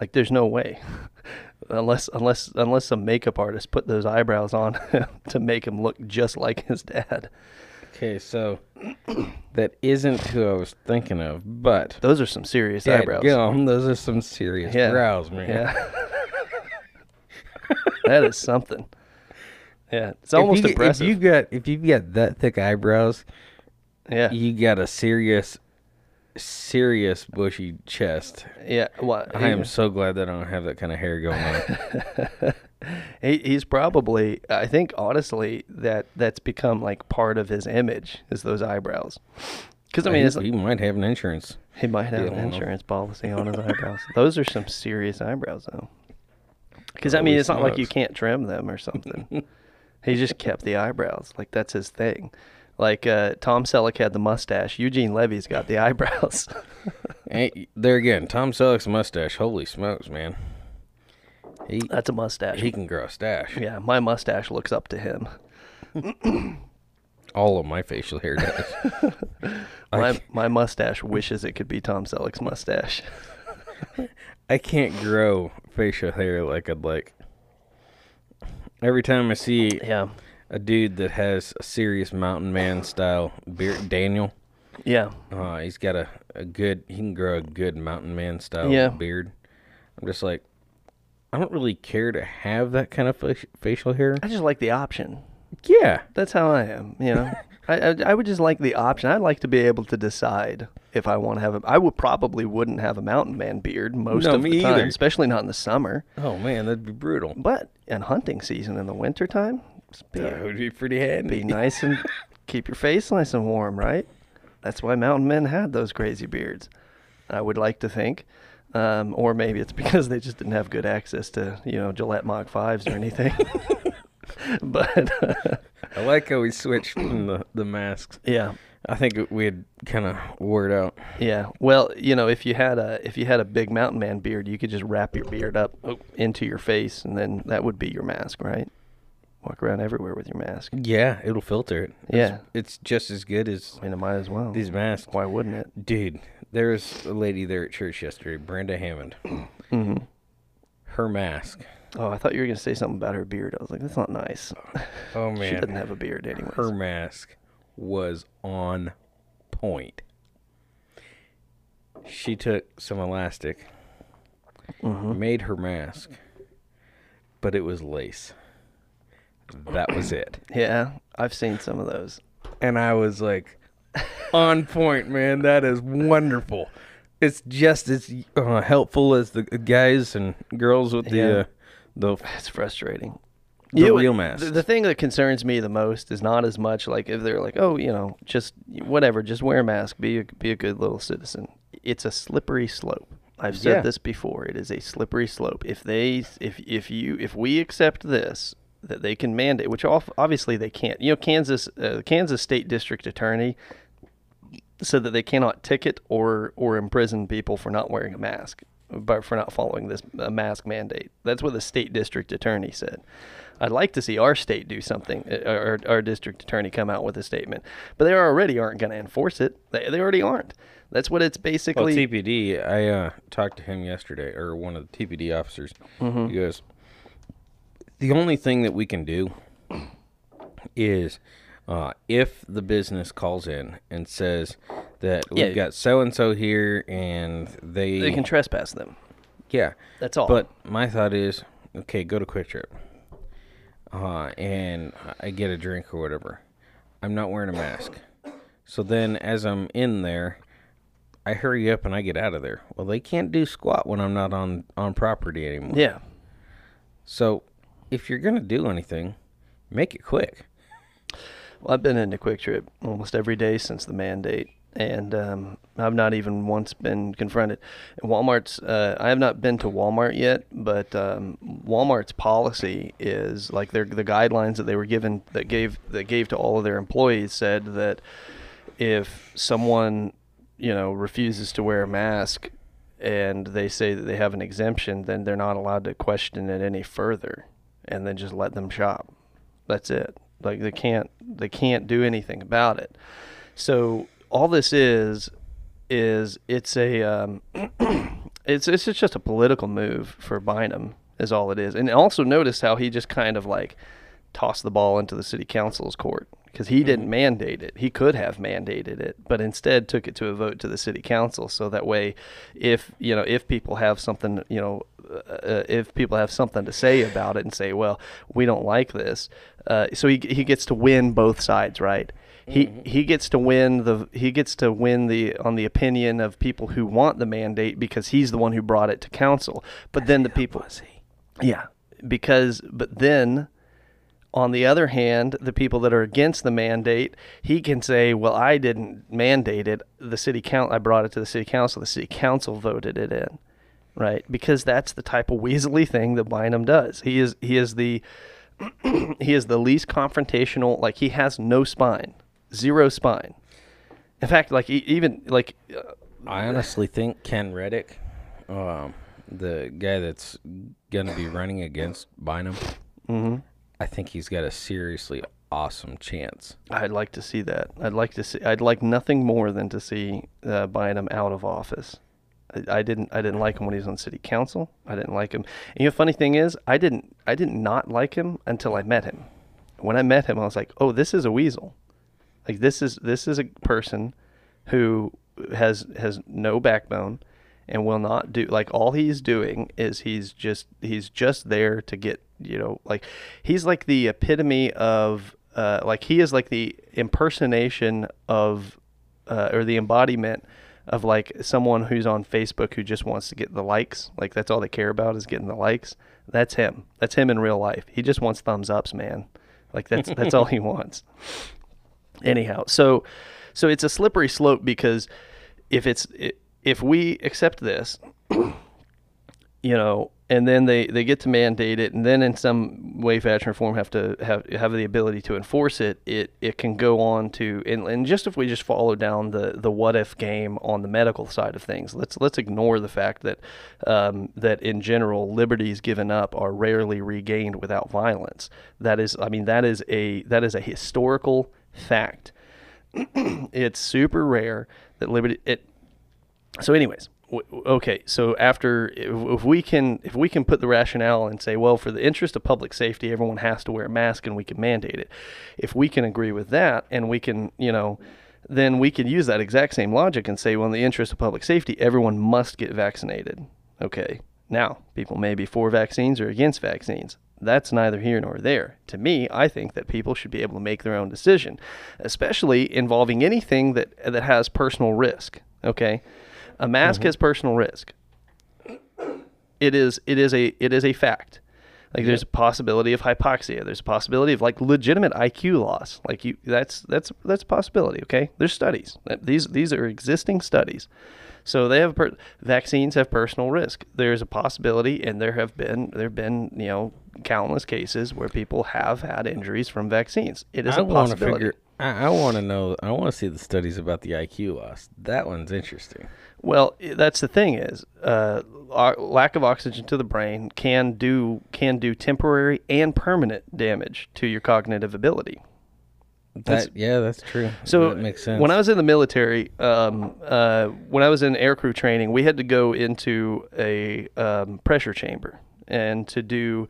Like, there's no way, unless unless unless some makeup artist put those eyebrows on to make him look just like his dad. Okay, so that isn't who I was thinking of, but Those are some serious eyebrows. Dadgum, those are some serious Yeah. brows, man. Yeah, that is something. Yeah, it's almost if you, impressive. If you got if you've got that thick eyebrows, yeah, you got a serious, serious bushy chest. yeah. What? I am so glad that I don't have that kind of hair going on. He, he's probably. I think honestly that that's become like part of his image is those eyebrows. Because I mean, he, it's, he might have an insurance. he might have Yeah, an I don't know. insurance policy on his eyebrows. Those are some serious eyebrows, though. Because I mean, it's not like you can't trim them or something. he just kept the eyebrows. Like that's his thing. Like uh, Tom Selleck had the mustache. Eugene Levy's got the eyebrows. Hey, there again, Tom Selleck's mustache. Holy smokes, man! He that's a mustache. he can grow a stash. yeah, my mustache looks up to him. All of my facial hair does. My my mustache wishes it could be Tom Selleck's mustache. I can't grow facial hair like I'd like. Every time I see Yeah. a dude that has a serious mountain man style beard, Daniel, Yeah. uh, he's got a, a good, he can grow a good mountain man style Yeah. beard. I'm just like, I don't really care to have that kind of facial hair. I just like the option. Yeah. That's how I am. You know, I, I I would just like the option. I'd like to be able to decide if I want to have a. I would probably wouldn't have a mountain man beard most No, of me the time, either. especially not in the summer. Oh man, that'd be brutal. But in hunting season in the wintertime, it's be, That would be pretty handy. be nice and keep your face nice and warm, right? That's why mountain men had those crazy beards. I would like to think. Um, or maybe it's because they just didn't have good access to, you know, Gillette Mach 5s or anything. but I like how we switched from the, the masks. yeah, I think we had kind of wore it out. Yeah. Well, you know, if you had a if you had a big mountain man beard, you could just wrap your beard up into your face, and then that would be your mask, right? Walk around everywhere with your mask. Yeah, it'll filter it. Yeah. It's, it's just as good as I mean, it might as well. these masks. Why wouldn't it? Dude, there was a lady there at church yesterday, Brenda Hammond. hmm Her mask. Oh, I thought you were gonna say something about her beard. I was like, that's not nice. Oh man, she doesn't have a beard, anyways. her mask was on point. She took some elastic, Mhm. made her mask, but it was lace. That was it. Yeah, I've seen some of those. And I was like, on point, man. That is wonderful. It's just as uh, helpful as the guys and girls with the Yeah. uh, the It's frustrating. The You- real The, the thing that concerns me the most is not as much like if they're like, oh, you know, just whatever, just wear a mask, be a, be a good little citizen. It's a slippery slope. I've said Yeah. this before. It is a slippery slope. If they, if if you, if we accept this, that they can mandate, which obviously they can't. You know, Kansas, uh, Kansas State District Attorney said that they cannot ticket or or imprison people for not wearing a mask, but for not following this mask mandate. That's what the state district attorney said. I'd like to see our state do something, uh, our, our district attorney come out with a statement, but they already aren't going to enforce it. They, they already aren't. That's what it's basically. well. TPD. I uh, talked to him yesterday, or one of the TPD officers. Mm-hmm. He goes, the only thing that we can do is uh, if the business calls in and says that Yeah. we've got so and so here and they, they can trespass them. yeah. That's all. But my thought is, okay, go to QuikTrip, uh, and I get a drink or whatever. I'm not wearing a mask, so then as I'm in there, I hurry up and I get out of there. Well, they can't do squat when I'm not on on property anymore. yeah, So if you're gonna do anything, make it quick. Well, I've been into QuikTrip almost every day since the mandate, and um, I've not even once been confronted. Walmart's. Uh, I have not been to Walmart yet, but um, Walmart's policy is like their the guidelines that they were given that gave that gave to all of their employees said that if someone you know refuses to wear a mask and they say that they have an exemption, then they're not allowed to question it any further, and then just let them shop. That's it. Like they can't they can't do anything about it. So all this is is it's a um, it's it's just a political move for Bynum is all it is. And also notice how he just kind of like tossed the ball into the city council's court because he didn't mandate it. He could have mandated it, but instead took it to a vote to the city council. So that way, if you know if people have something, you know, uh, if people have something to say about it and say, well, we don't like this, uh, so he he gets to win both sides, right? He he gets to win the he gets to win the on the opinion of people who want the mandate because he's the one who brought it to council. But then the people, yeah, because but then on the other hand, the people that are against the mandate, he can say, "Well, I didn't mandate it. The city council, I brought it to the city council. The city council voted it in." Right? Because that's the type of weaselly thing that Bynum does. He is he is the he is the least confrontational, like he has no spine. Zero spine. In fact, like e- even like uh, I honestly think Ken Reddick, um, the guy that's gonna be running against Bynum, mm-hmm. I think he's got a seriously awesome chance. I'd like to see that. I'd like to see. I'd like nothing more than to see uh, Bynum out of office. I, I didn't. I didn't like him when he was on city council. I didn't like him. And you know, funny thing is, I didn't. I did not like him until I met him. When I met him, I was like, "Oh, this is a weasel. Like this is this is a person who has has no backbone." and will not do like all he's doing is he's just he's just there to get you know like he's like the epitome of uh, like he is like the impersonation of uh, or the embodiment of like someone who's on Facebook who just wants to get the likes. Like that's all they care about is getting the likes. That's him. That's him in real life. He just wants thumbs ups man. Like that's that's all he wants anyhow so so it's a slippery slope because if it's if we accept this, you know, and then they, they get to mandate it, and then in some way, fashion, or form have to have have the ability to enforce it. It it can go on to and, and just if we just follow down the, the what if game on the medical side of things, let's let's ignore the fact that um, that in general liberties given up are rarely regained without violence. That is, I mean, that is a that is a historical fact. it's super rare that liberty it so anyways w- okay so after if, if we can if we can put the rationale and say well for the interest of public safety everyone has to wear a mask and we can mandate it. If we can agree with that and we can you know then we can use that exact same logic and say well in the interest of public safety everyone must get vaccinated. Okay. Now people may be for vaccines or against vaccines that's neither here nor there. To me, I think that people should be able to make their own decision, especially involving anything that that has personal risk. Okay, a mask mm-hmm. has personal risk. It is it is a it is a fact. Like there's a possibility of hypoxia. There's a possibility of like legitimate IQ loss. Like you that's that's that's a possibility, okay? There's studies. These these are existing studies. So they have per- vaccines have personal risk. There's a possibility and there have been there've been, you know, countless cases where people have had injuries from vaccines. It is I a possibility. Figure, I, I want to know. I want to see the studies about the IQ loss. That one's interesting. Well, that's the thing is, uh, lack of oxygen to the brain can do can do temporary and permanent damage to your cognitive ability. That yeah, that's true. So that makes sense. When I was in the military, um, uh, when I was in aircrew training, we had to go into a um, pressure chamber and to do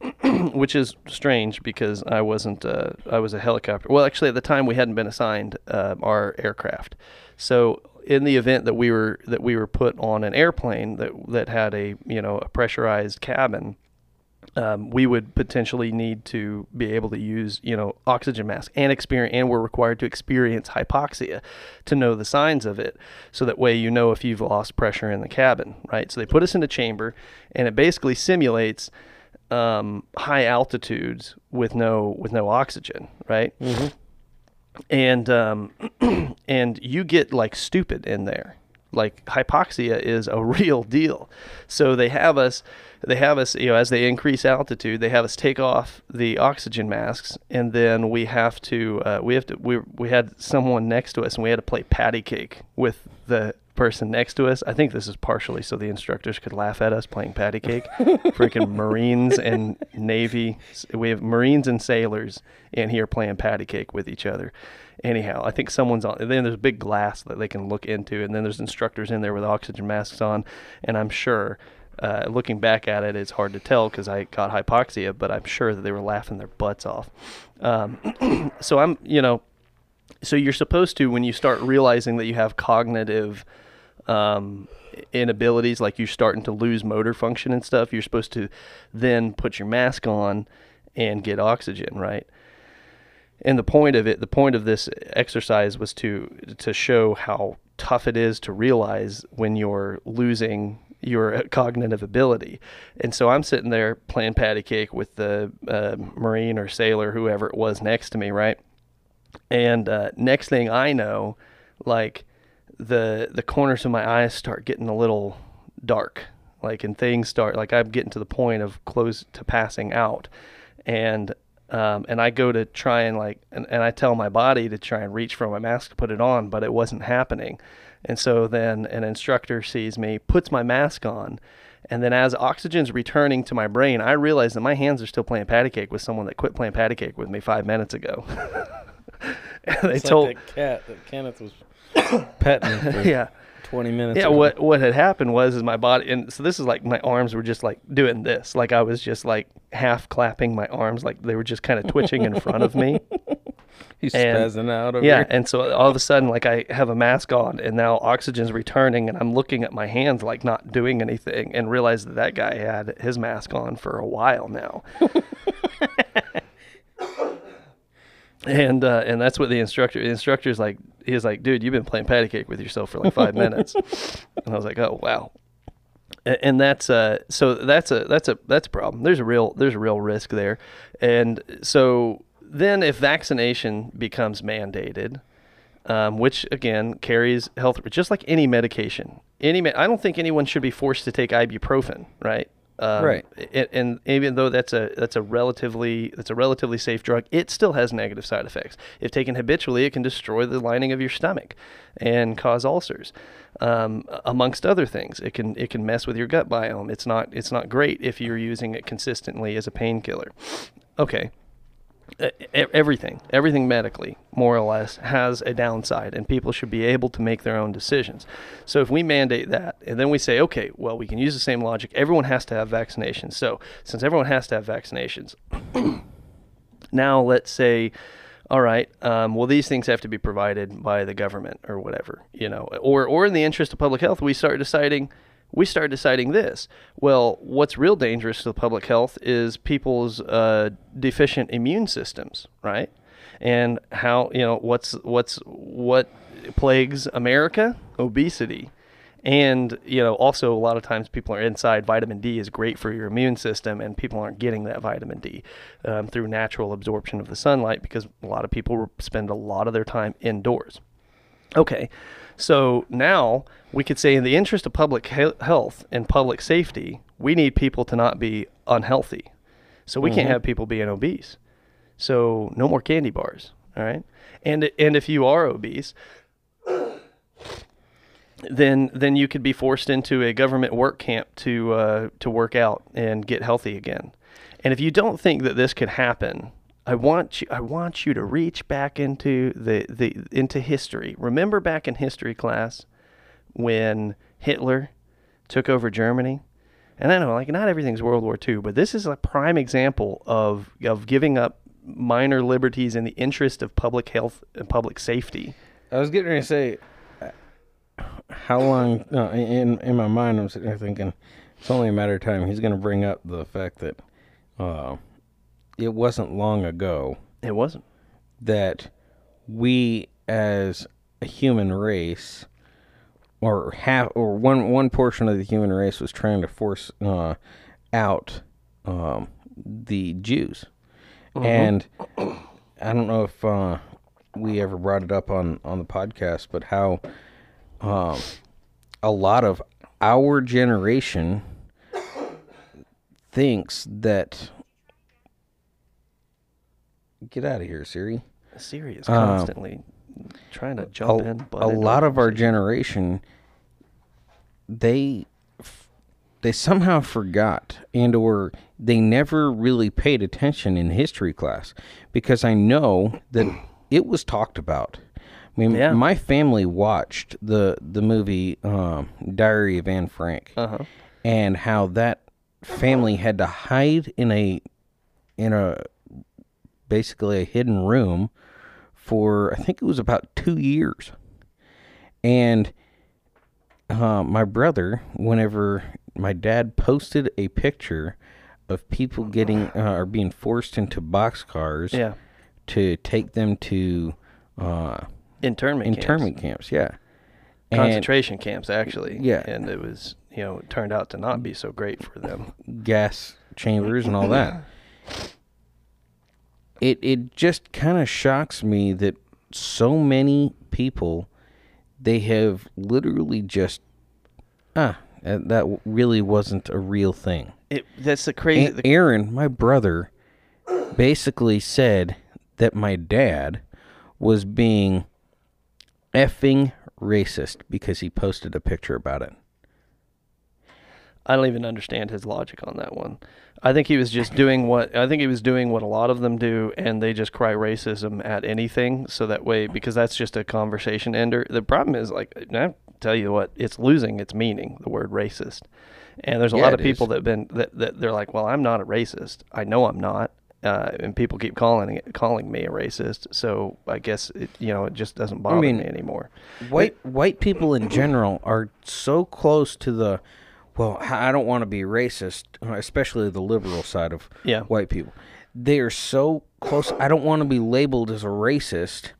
which is strange because I wasn't uh, I was a helicopter. Well, actually, at the time we hadn't been assigned uh, our aircraft. So in the event that we were that we were put on an airplane that that had a you know a pressurized cabin, um, we would potentially need to be able to use you know oxygen mask and experience and we're required to experience hypoxia to know the signs of it so that way you know if you've lost pressure in the cabin right so they put us in a chamber and it basically simulates um, high altitudes with no with no oxygen, right? Mm-hmm. And um, and you get like stupid in there. Like hypoxia is a real deal. So they have us they have us, you know, as they increase altitude, they have us take off the oxygen masks, and then we have to, uh, we have to, we we had someone next to us, and we had to play patty cake with the person next to us. I think this is partially so the instructors could laugh at us playing patty cake. Freaking Marines and Navy. We have Marines and sailors in here playing patty cake with each other. Anyhow, I think someone's on. Then there's a big glass that they can look into, and then there's instructors in there with oxygen masks on. And I'm sure, uh, looking back at it, it's hard to tell because I got hypoxia, but I'm sure that they were laughing their butts off. Um, so I'm, you know, so you're supposed to when you start realizing that you have cognitive um, inabilities, like you're starting to lose motor function and stuff, you're supposed to then put your mask on and get oxygen, right? And the point of it, the point of this exercise was to to show how tough it is to realize when you're losing your cognitive ability. And so I'm sitting there playing patty cake with the uh, Marine or sailor, whoever it was next to me, right? And uh, next thing I know, like the the corners of my eyes start getting a little dark like and things start like i'm getting to the point of close to passing out and um, and i go to try and like and, and i tell my body to try and reach for my mask to put it on but it wasn't happening and so then an instructor sees me puts my mask on And then as oxygen's returning to my brain, I realize that my hands are still playing patty cake with someone that quit playing patty cake with me five minutes ago. and they It's told, like that cat that Kenneth was petting for yeah. 20 minutes. Yeah, ago. what what had happened was is my body, and so this is like my arms were just like doing this, like I was just like half clapping my arms, like they were just kind of twitching in front of me. He's and- spazzing out over Yeah, here. and so all of a sudden, like I have a mask on, and now oxygen's returning, and I'm looking at my hands like not doing anything, and realize that that guy had his mask on for a while now. and uh, and that's what the instructor, the instructor's like, he's like, dude, you've been playing patty cake with yourself for like five minutes, and I was like, oh wow. A- And that's uh, so that's a that's a that's a problem. There's a real there's a real risk there, and so then if vaccination becomes mandated, um, which again carries health, just like any medication. Any, me- I don't think anyone should be forced to take ibuprofen, right? Um, Right. And, and even though that's a that's a relatively that's a relatively safe drug, it still has negative side effects. If taken habitually, it can destroy the lining of your stomach and cause ulcers, um, amongst other things. It can it can mess with your gut biome. It's not it's not great if you're using it consistently as a painkiller. Okay, everything, everything medically, more or less, has a downside, and people should be able to make their own decisions. So if we mandate that, and then we say, okay, well, we can use the same logic. Everyone has to have vaccinations. So since everyone has to have vaccinations, now let's say, all right, um, well, these things have to be provided by the government or whatever, you know, or or in the interest of public health, we start deciding. We start deciding this. Well, what's real dangerous to the public health is people's uh, deficient immune systems, right? And how you know what's what's what plagues America? Obesity. And you know, also a lot of times people are inside. Vitamin D is great for your immune system, and people aren't getting that vitamin D um, through natural absorption of the sunlight because a lot of people spend a lot of their time indoors. Okay, so now we could say, in the interest of public he- health and public safety, we need people to not be unhealthy. So we can't have people being obese. So no more candy bars. All right, and and if you are obese, then then you could be forced into a government work camp to uh, to work out and get healthy again. And if you don't think that this could happen, I want you I want you to reach back into the, the into history. Remember back in history class when Hitler took over Germany? And I know like not everything's World War II, but this is a prime example of of giving up minor liberties in the interest of public health and public safety. I was getting ready to say, how long? In in my mind, I'm sitting there thinking, it's only a matter of time. He's going to bring up the fact that uh, it wasn't long ago It wasn't. that we, as a human race, or half, or one one portion of the human race, was trying to force uh, out um, the Jews, and I don't know if uh, we ever brought it up on on the podcast, but how um, a lot of our generation thinks that get out of here, Siri. Siri is Um, constantly trying to jump in. a, butt a lot of our generation they they somehow forgot and or they never really paid attention in history class because I know that it was talked about. I mean, Yeah. my family watched the the movie um, Diary of Anne Frank, Uh-huh. and how that family had to hide in a in a basically a hidden room for I think it was about two years. And uh, my brother, whenever my dad posted a picture of people getting uh, or being forced into boxcars Yeah. to take them to uh, Internment internment camps, yeah, and concentration camps actually. Yeah. And it was you know, it turned out to not be so great for them. gas chambers and all that. It it just kind of shocks me that so many people they have literally just ah that really wasn't a real thing. It that's the crazy A- Aaron, my brother, basically said that my dad was being effing racist because he posted a picture about it. I don't even understand his logic on that one. I think he was just doing what I think he was doing what a lot of them do, and they just cry racism at anything. So that way, because that's just a conversation ender. The problem is, like, I tell you what, it's losing its meaning. The word racist, and there's a Yeah, lot of people is. that have been that, that they're like, well, I'm not a racist. I know I'm not. Uh, and people keep calling it, calling me a racist, so I guess it, you know it just doesn't bother mean, me anymore. white white people in general are so close to the well I don't want to be racist uh, especially the liberal side of Yeah. white people they are so close i don't want to be labeled as a racist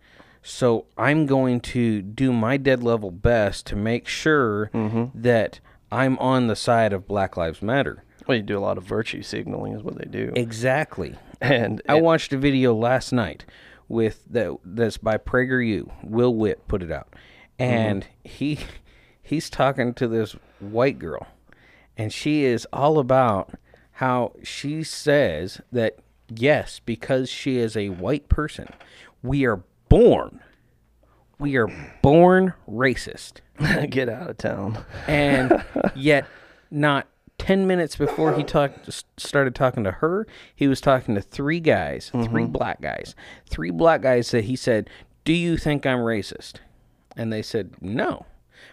so i'm going to do my dead level best to make sure that i'm on the side of black lives matter Well, you do a lot of virtue signaling, is what they do. exactly And I watched a video last night with that that's by PragerU. Will Witt put it out, and he he's talking to this white girl, and she is all about how she says that yes, because she is a white person, we are born, we are born racist, get out of town. and yet not 10 minutes before he talked started talking to her he was talking to three guys three mm-hmm. black guys three black guys that he said do you think i'm racist? And they said no.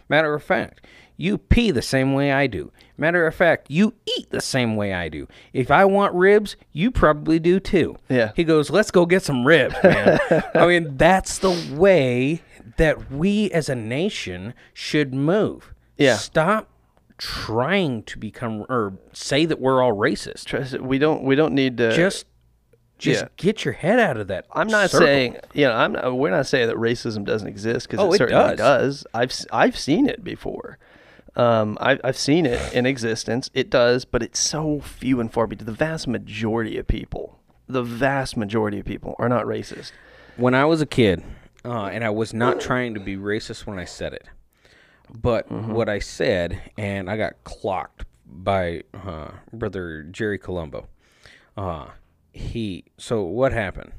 Matter of fact you pee the same way i do matter of fact you eat the same way i do if i want ribs you probably do too Yeah. he goes let's go get some ribs man i mean that's the way that we as a nation should move Yeah. stop trying to become or say that we're all racist. We don't. We don't need to. Just just Yeah. get your head out of that. I'm not circle. saying. You know. I'm. Not, we're not saying that racism doesn't exist because Oh, it it certainly does. does. I've. I've seen it before. Um, I've, I've seen it in existence. It does, but it's so few and far between. The vast majority of people, the vast majority of people, are not racist. when I was a kid, uh, and I was not trying to be racist when I said it, but Mm-hmm. what I said, and I got clocked by uh, brother Jerry Colombo. Uh, he. So what happened?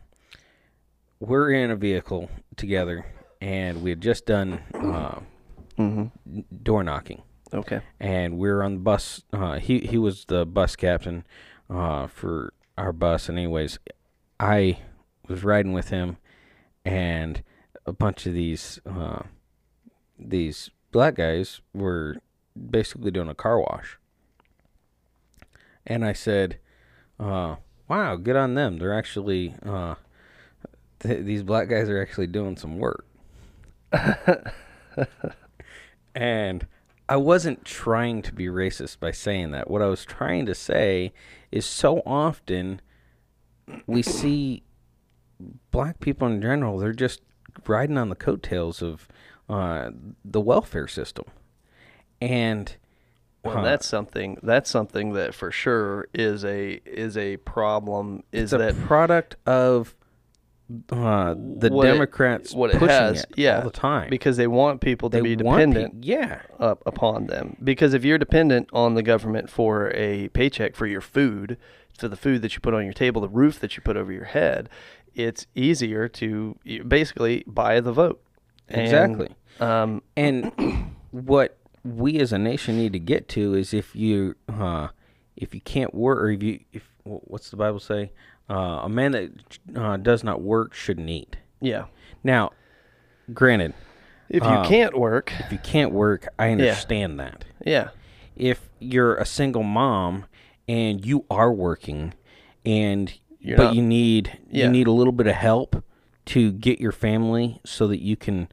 We're in a vehicle together, and we had just done uh, Mm-hmm. door knocking. Okay. and we were on the bus. Uh, he he was the bus captain uh, for our bus, and anyways, I was riding with him, and a bunch of these uh, these black guys were basically doing a car wash, and I said, uh, "Wow, good on them! They're actually uh, th- these black guys are actually doing some work." And I wasn't trying to be racist by saying that. What I was trying to say is so often we see black people in general, they're just riding on the coattails of uh, the welfare system. And Well, Huh. that's something. That's something that for sure is a is a problem. Is it's a that product of uh, the what it- Democrats what it pushing has, it yeah, all the time. because they want people to they be dependent yeah. up upon them. Because if you're dependent on the government for a paycheck for your food, for the food that you put on your table, the roof that you put over your head, it's easier to basically buy the vote. And, Exactly. Um, And what we as a nation need to get to is if you uh, if you can't work or if you if what's the Bible say? Uh, a man that uh, does not work shouldn't eat. yeah. Now, granted, If you Um, can't work, if you can't work, I understand that. yeah. If you're a single mom and you are working and You're but not- you need Yeah. you need a little bit of help to get your family so that you can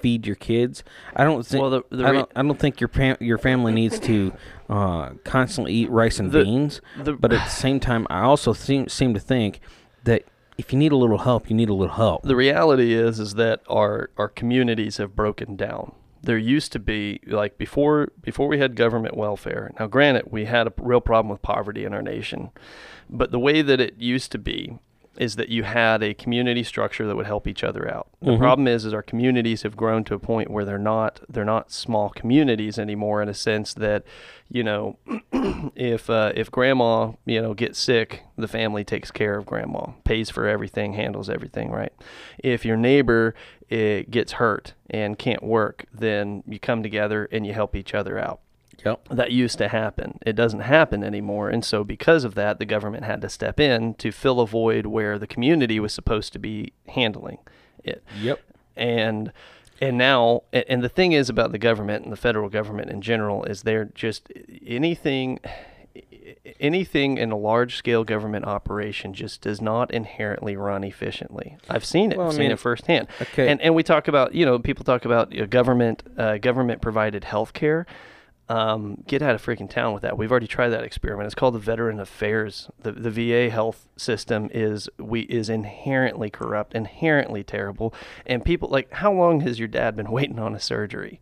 feed your kids. I don't think Well, the- the I, don't, I don't think your fam- your family needs to uh, constantly eat rice and The- beans. the- but at the same time, I also seem seem to think that if you need a little help, you need a little help. the reality is is that our our communities have broken down. There used to be like before before we had government welfare. Now, granted, we had a real problem with poverty in our nation, but the way that it used to be is that you had a community structure that would help each other out. The problem is is our communities have grown to a point where they're not they're not small communities anymore in a sense that you know if uh, if grandma you know gets sick the family takes care of grandma pays for everything handles everything right? If your neighbor uh, gets hurt and can't work then you come together and you help each other out Yep. that used to happen. It doesn't happen anymore. And so, because of that, the government had to step in to fill a void where the community was supposed to be handling it. Yep. And and now, and the thing is about the government and the federal government in general is they're just anything. Anything in a large scale government operation just does not inherently run efficiently. I've seen it. Well, I've seen it firsthand. okay. And and we talk about you know people talk about you know, government uh, government provided health care. Um, get out of freaking town with that. We've already tried that experiment. It's called the Veteran Affairs. The the VA health system is we is inherently corrupt, inherently terrible, and people like how long has your dad been waiting on a surgery?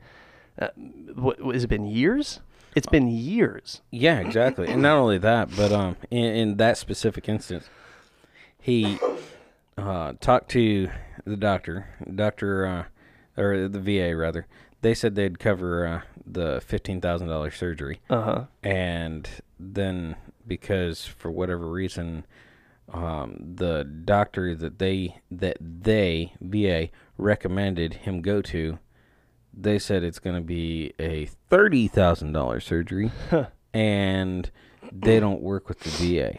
Uh, what has it been years? It's been years. Yeah, exactly. and not only that, but um, in, in that specific instance, he uh, talked to the doctor, doctor, uh, or the VA rather. They said they'd cover uh, the fifteen thousand dollars surgery, Uh huh. and then because for whatever reason, um, the doctor that they that they VA recommended him go to, they said it's going to be a thirty thousand dollars surgery, and they don't work with the VA.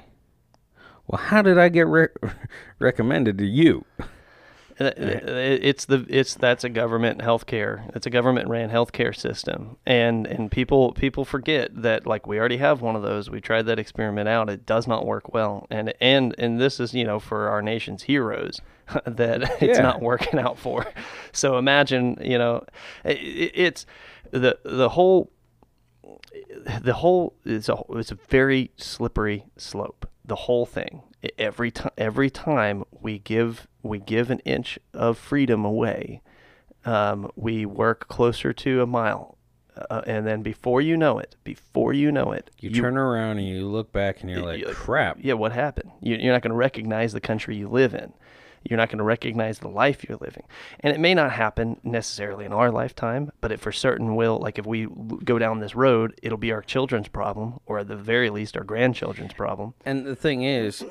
Well, how did I get re- recommended to you? Uh, It's the it's that's a government healthcare. It's a government ran healthcare system, and and people people forget that like we already have one of those. We tried that experiment out. It does not work well, and and and this is you know for our nation's heroes that it's Yeah. not working out for. So imagine you know, i i- it's the the whole the whole it's a it's a very slippery slope. The whole thing. Every time every time we give we give an inch of freedom away, um, we work closer to a mile, uh, and then before you know it, before you know it, You, turn around and you look back and you're like, crap. yeah, what happened? You, you're not going to recognize the country you live in. You're not going to recognize the life you're living. And it may not happen necessarily in our lifetime, but it for certain will. Like if we go down this road, it'll be our children's problem, or at the very least, our grandchildren's problem. And the thing is,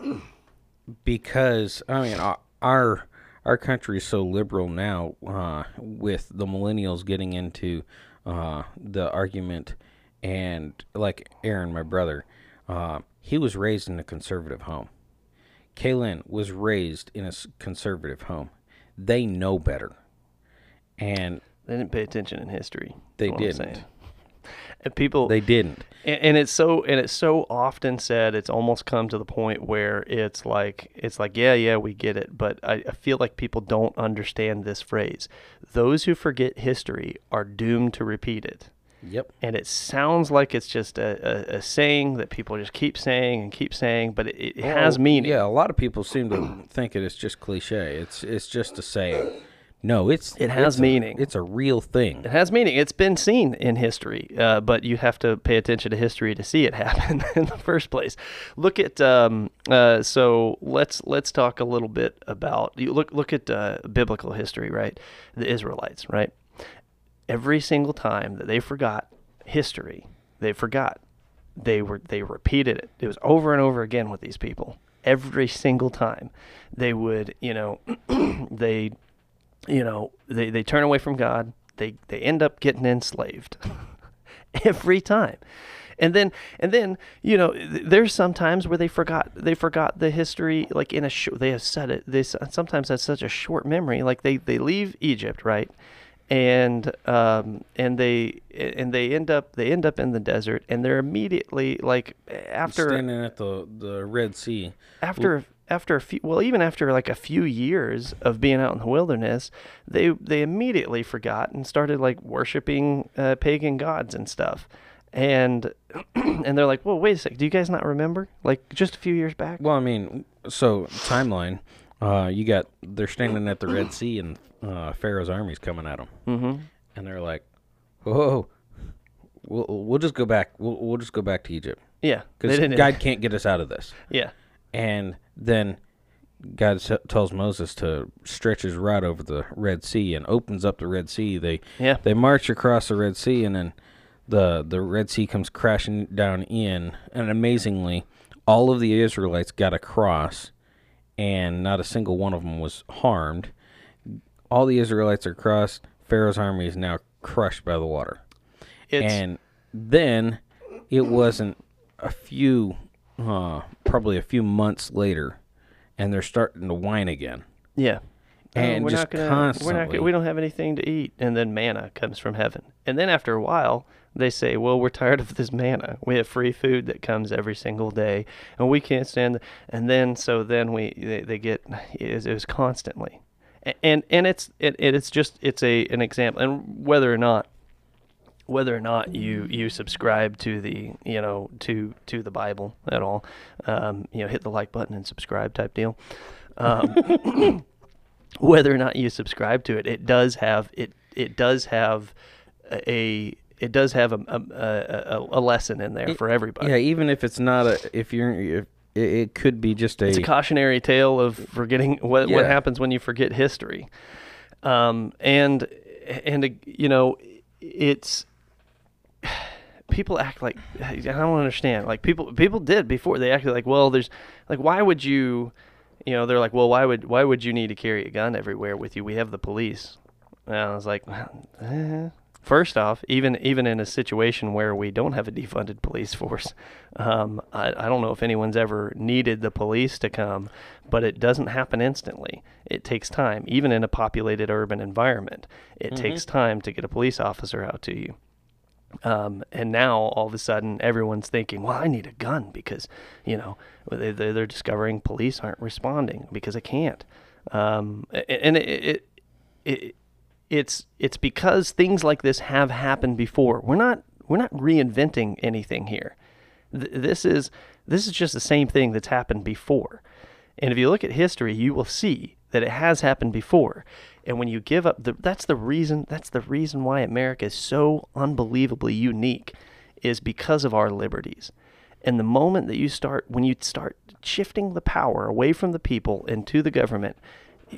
because I mean, our our, country is so liberal now, uh, with the millennials getting into uh, the argument, and like Aaron, my brother, uh, he was raised in a conservative home. Kaylin was raised in a conservative home. They know better, and They didn't pay attention in history. They didn't. And people, they didn't. and, and it's so and it's so often said it's almost come to the point where it's like it's like yeah yeah we get it but I, I feel like people don't understand this phrase those who forget history are doomed to repeat it Yep. and it sounds like it's just a, a, a saying that people just keep saying and keep saying but it, it has meaning Yeah, a lot of people seem to think it is just cliche. It's it's just a saying. No, it's It has it's a- meaning. it's a real thing. It has meaning. It's been seen in history, uh, but you have to pay attention to history to see it happen in the first place. Look at um, uh, so let's let's talk a little bit about you look look at uh, biblical history, right? The Israelites, right? Every single time that they forgot history, they forgot. They were they repeated it. It was over and over again with these people. Every single time, they would you know they you know they, they turn away from god they they end up getting enslaved every time and then and then you know th- there's some times where they forgot they forgot the history like in a short they have said it they sometimes have such a short memory like they they leave egypt right and um and they and they end up they end up in the desert and they're immediately like after Standing at the the Red Sea. after after a few well even after like a few years of being out in the wilderness they they immediately forgot and started like worshiping uh, pagan gods and stuff and and they're like well wait a sec do you guys not remember like just a few years back Well, I mean, so timeline. Uh, you got they're standing at the Red Sea and uh, Pharaoh's army's coming at them, mm-hmm. and they're like, "Whoa, we'll we'll just go back. We'll we'll just go back to Egypt yeah because God can't get us out of this." yeah And then God s- tells Moses to stretch his rod over the Red Sea and opens up the Red Sea. They Yeah. they march across the Red Sea and then the the Red Sea comes crashing down in. And amazingly, all of the Israelites got across, and not a single one of them was harmed. All the Israelites are crossed. Pharaoh's army is now crushed by the water. it's and then it wasn't a few, uh, probably a few months later, and they're starting to whine again. Yeah. And we're just not gonna, We're not, gonna- we don't have anything to eat, and then manna comes from heaven. And then after a while, they say, "Well, we're tired of this manna. We have free food that comes every single day, and we can't stand." The, and then so then we they, they get it was, it was constantly, and and it's it, it it's just it's a an example, and whether or not whether or not you you subscribe to the you know to to the Bible at all, um, you know, hit the like button and subscribe type deal. Um, whether or not you subscribe to it, it does have it it does have a it does have a a, a, a lesson in there for everybody. Yeah, even if it's not a, if you're, if it, it could be just a. It's a cautionary tale of forgetting what what happens when you forget history, um, and and you know it's people act like I don't understand. Like people people did before they acted like well there's like why would you you know they're like well why would why would you need to carry a gun everywhere with you? We have the police. And I was like. eh. First off, even even in a situation where we don't have a defunded police force, um, I, I don't know if anyone's ever needed the police to come, but it doesn't happen instantly. It takes time, even in a populated urban environment. It takes time to get a police officer out to you. Um, and now all of a sudden everyone's thinking, well, I need a gun because, you know, they, they- they're discovering police aren't responding because it can't. Um, and it, it, it, it's it's because things like this have happened before. We're not we're not reinventing anything here. Th- this is this is just the same thing that's happened before. And if you look at history, you will see that it has happened before. And when you give up the that's the reason that's the reason why America is so unbelievably unique is because of our liberties. And the moment that you start when you start shifting the power away from the people and to the government,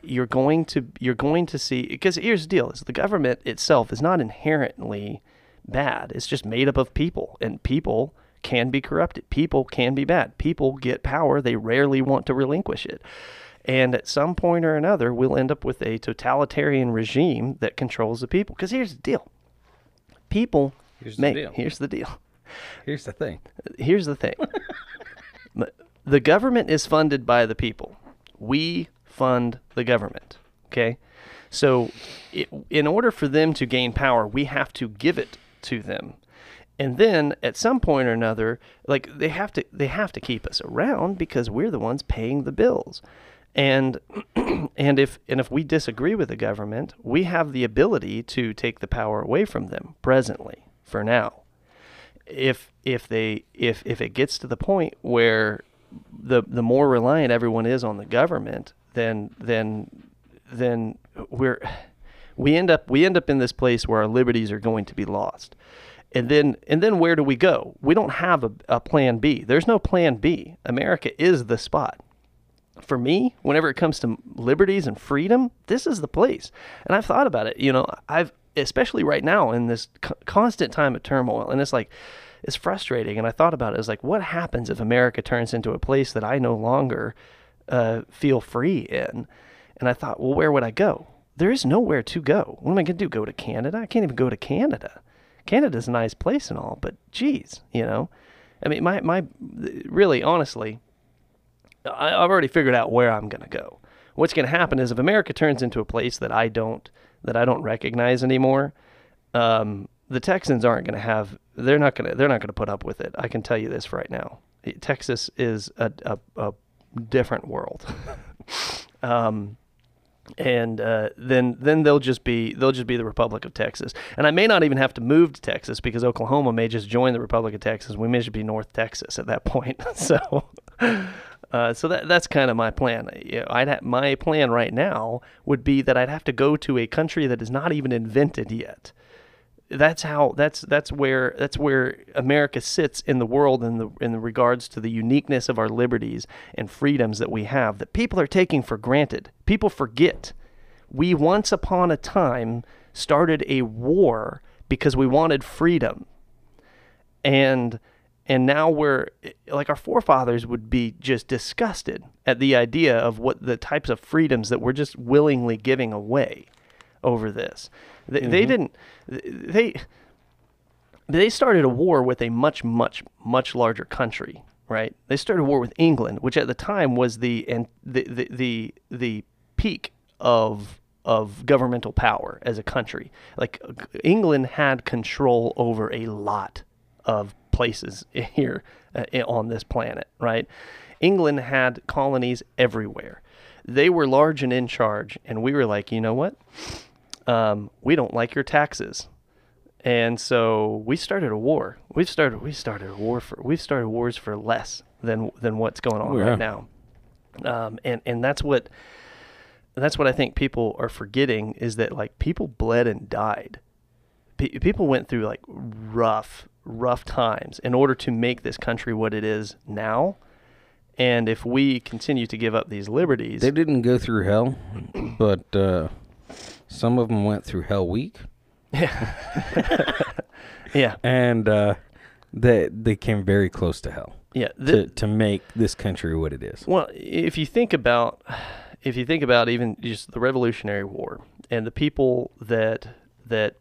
you're going to you're going to see because here's the deal is the government itself is not inherently bad. It's just made up of people and people can be corrupted. People can be bad. People get power. They rarely want to relinquish it. And at some point or another we'll end up with a totalitarian regime that controls the people. Because here's the deal. People Here's the deal. here's the deal. Here's the thing. here's the thing. The government is funded by the people. We fund the government okay? So it, in order for them to gain power we have to give it to them. And then at some point or another like they have to they have to keep us around because we're the ones paying the bills. And and if and if we disagree with the government we have the ability to take the power away from them presently for now. If if they if if it gets to the point where the the more reliant everyone is on the government, then then then we're we end up we end up in this place where our liberties are going to be lost. And then and then where do we go? We don't have a, a plan B. There's no plan B. America is the spot for me, whenever it comes to liberties and freedom, this is the place. And I've thought about it. You know, I've especially right now in this co- constant time of turmoil, and it's like it's frustrating. And I thought about it it's like, what happens if America turns into a place that I no longer uh, feel free in? And I thought, well, where would I go? There is nowhere to go. What am I going to do? Go to Canada? I can't even go to Canada. Canada's a nice place and all, but geez, you know, I mean, my my really honestly, I, I've already figured out where I'm going to go. What's going to happen is if America turns into a place that I don't that I don't recognize anymore, um, the Texans aren't going to have. They're not going to. They're not going to put up with it. I can tell you this right now. Texas is a a, a different world. um, and uh, then then they'll just be they'll just be the Republic of Texas. And I may not even have to move to Texas because Oklahoma may just join the Republic of Texas. We may just be North Texas at that point. so. Uh, so that that's kind of my plan. You know, I'd ha- my plan right now would be that I'd have to go to a country that is not even invented yet. That's how that's that's where that's where America sits in the world in the in regards to the uniqueness of our liberties and freedoms that we have that people are taking for granted. People forget. We once upon a time started a war because we wanted freedom. And and now we're like our forefathers would be just disgusted at the idea of what the types of freedoms that we're just willingly giving away over this they, they didn't they they started a war with a much, much, much larger country, right? They started a war with England, which at the time was the and the the the, the peak of of governmental power as a country. Like England had control over a lot of places here uh, on this planet, right? England had colonies everywhere. They were large and in charge, and we were like, you know what? Um, we don't like your taxes and so we started a war. We've started we started a war for we've started wars for less than than what's going on Oh, yeah. right now, um, and and that's what that's what I think people are forgetting is that like people bled and died. Pe- people went through like rough rough times in order to make this country what it is now. And if we continue to give up these liberties, They didn't go through hell, but uh, some of them went through Hell Week, yeah, yeah. and uh, they they came very close to hell yeah, to th- to make this country what it is. Well, if you think about, if you think about even just the Revolutionary War and the people that that,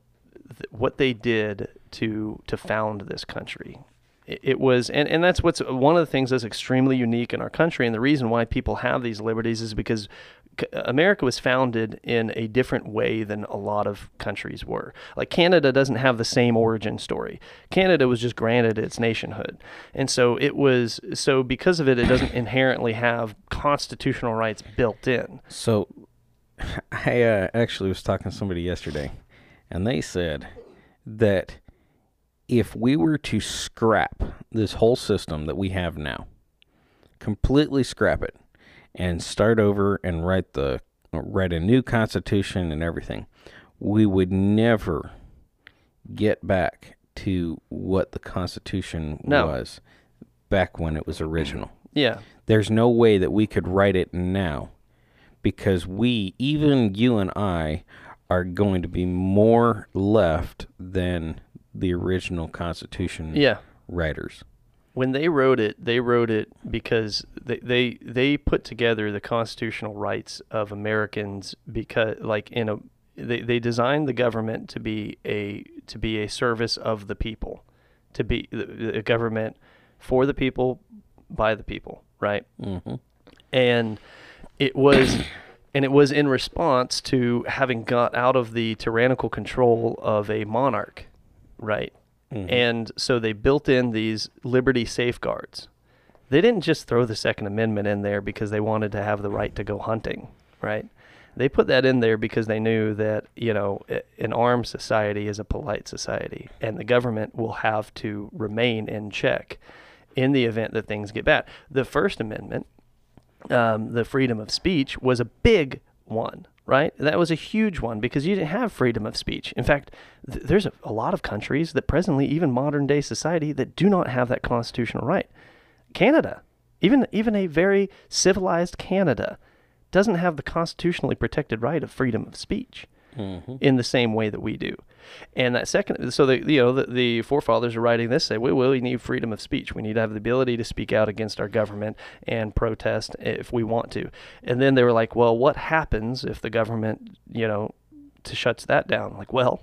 that what they did to to found this country, it, it was, and, and that's what's one of the things that's extremely unique in our country, and the reason why people have these liberties is because America was founded in a different way than a lot of countries were. Like Canada doesn't have the same origin story. Canada was just granted its nationhood. And so it was so because of it it doesn't inherently have constitutional rights built in. So, I uh, actually was talking to somebody yesterday, and they said that if we were to scrap this whole system that we have now, completely scrap it, and start over and write the write a new constitution and everything, we would never get back to what the constitution No. was back when it was original Yeah. there's no way that we could write it now because we even you and I are going to be more left than the original constitution Yeah. writers When they wrote it, they wrote it because they, they they put together the constitutional rights of Americans because like in a they, they designed the government to be a to be a service of the people, to be the, the government for the people by the people, right? mm-hmm. and it was and it was in response to having got out of the tyrannical control of a monarch right and so they built in these liberty safeguards. They didn't just throw the second amendment in there because they wanted to have the right to go hunting right? They put that in there because they knew that you know an armed society is a polite society and the government will have to remain in check in the event that things get bad. The first amendment um, the freedom of speech was a big one, right? That was a huge one because you didn't have freedom of speech. In fact, th- there's a, a lot of countries that presently, even modern day society, that do not have that constitutional right. Canada, even even a very civilized Canada, doesn't have the constitutionally protected right of freedom of speech Mm-hmm. in the same way that we do. And that second, so the you know the, the forefathers are writing this say we need freedom of speech. We need to have the ability to speak out against our government and protest if we want to. And then they were like, well, what happens if the government you know to shuts that down? Like, well,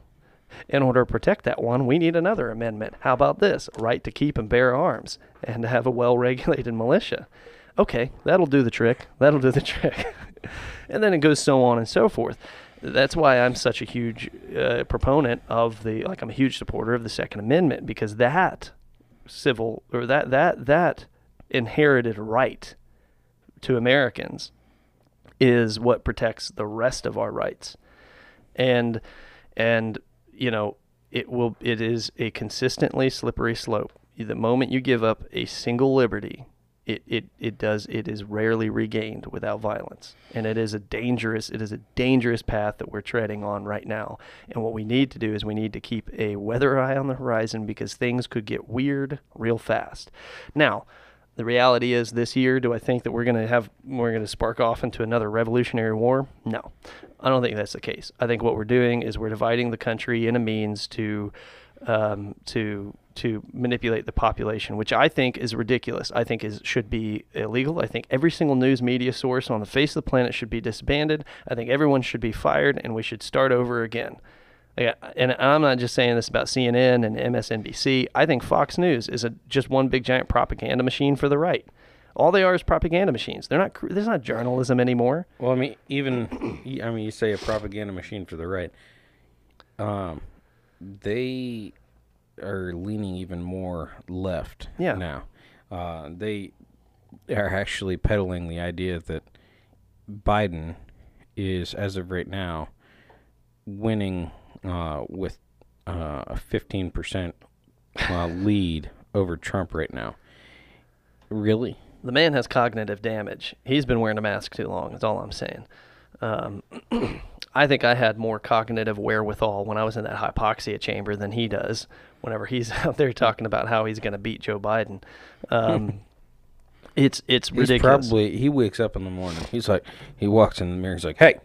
in order to protect that one, we need another amendment. How about this? Right to keep and bear arms and to have a well regulated militia. Okay, that'll do the trick. That'll do the trick. and then it goes so on and so forth. That's why I'm such a huge uh, proponent of the like I'm a huge supporter of the Second Amendment because that civil or that that that inherited right to Americans is what protects the rest of our rights. And and you know it will it is a consistently slippery slope. The moment you give up a single liberty it, it, it does it is rarely regained without violence. And it is a dangerous it is a dangerous path that we're treading on right now. And what we need to do is we need to keep a weather eye on the horizon because things could get weird real fast. Now the reality is this year do i think that we're going to have we're going to spark off into another revolutionary war? No. I don't think that's the case. I think what we're doing is we're dividing the country in a means to um, to to manipulate the population, which I think is ridiculous. I think is should be illegal. I think every single news media source on the face of the planet should be disbanded. I think everyone should be fired, and we should start over again. And I'm not just saying this about CNN and MSNBC. I think Fox News is a just one big giant propaganda machine for the right. All they are is propaganda machines. They're not. There's not journalism anymore. Well, I mean, even I mean, you say a propaganda machine for the right. Um, they are leaning even more left Yeah. now. Uh, they are actually peddling the idea that Biden is, as of right now, winning uh, with uh, a 15% uh, lead over Trump right now. Really? The man has cognitive damage. He's been wearing a mask too long. That's all I'm saying. Um, I think I had more cognitive wherewithal when I was in that hypoxia chamber than he does. Whenever he's out there talking about how he's going to beat Joe Biden, um, it's it's He's ridiculous. probably he wakes up in the morning. He's like he walks in the mirror. He's like, "Hey,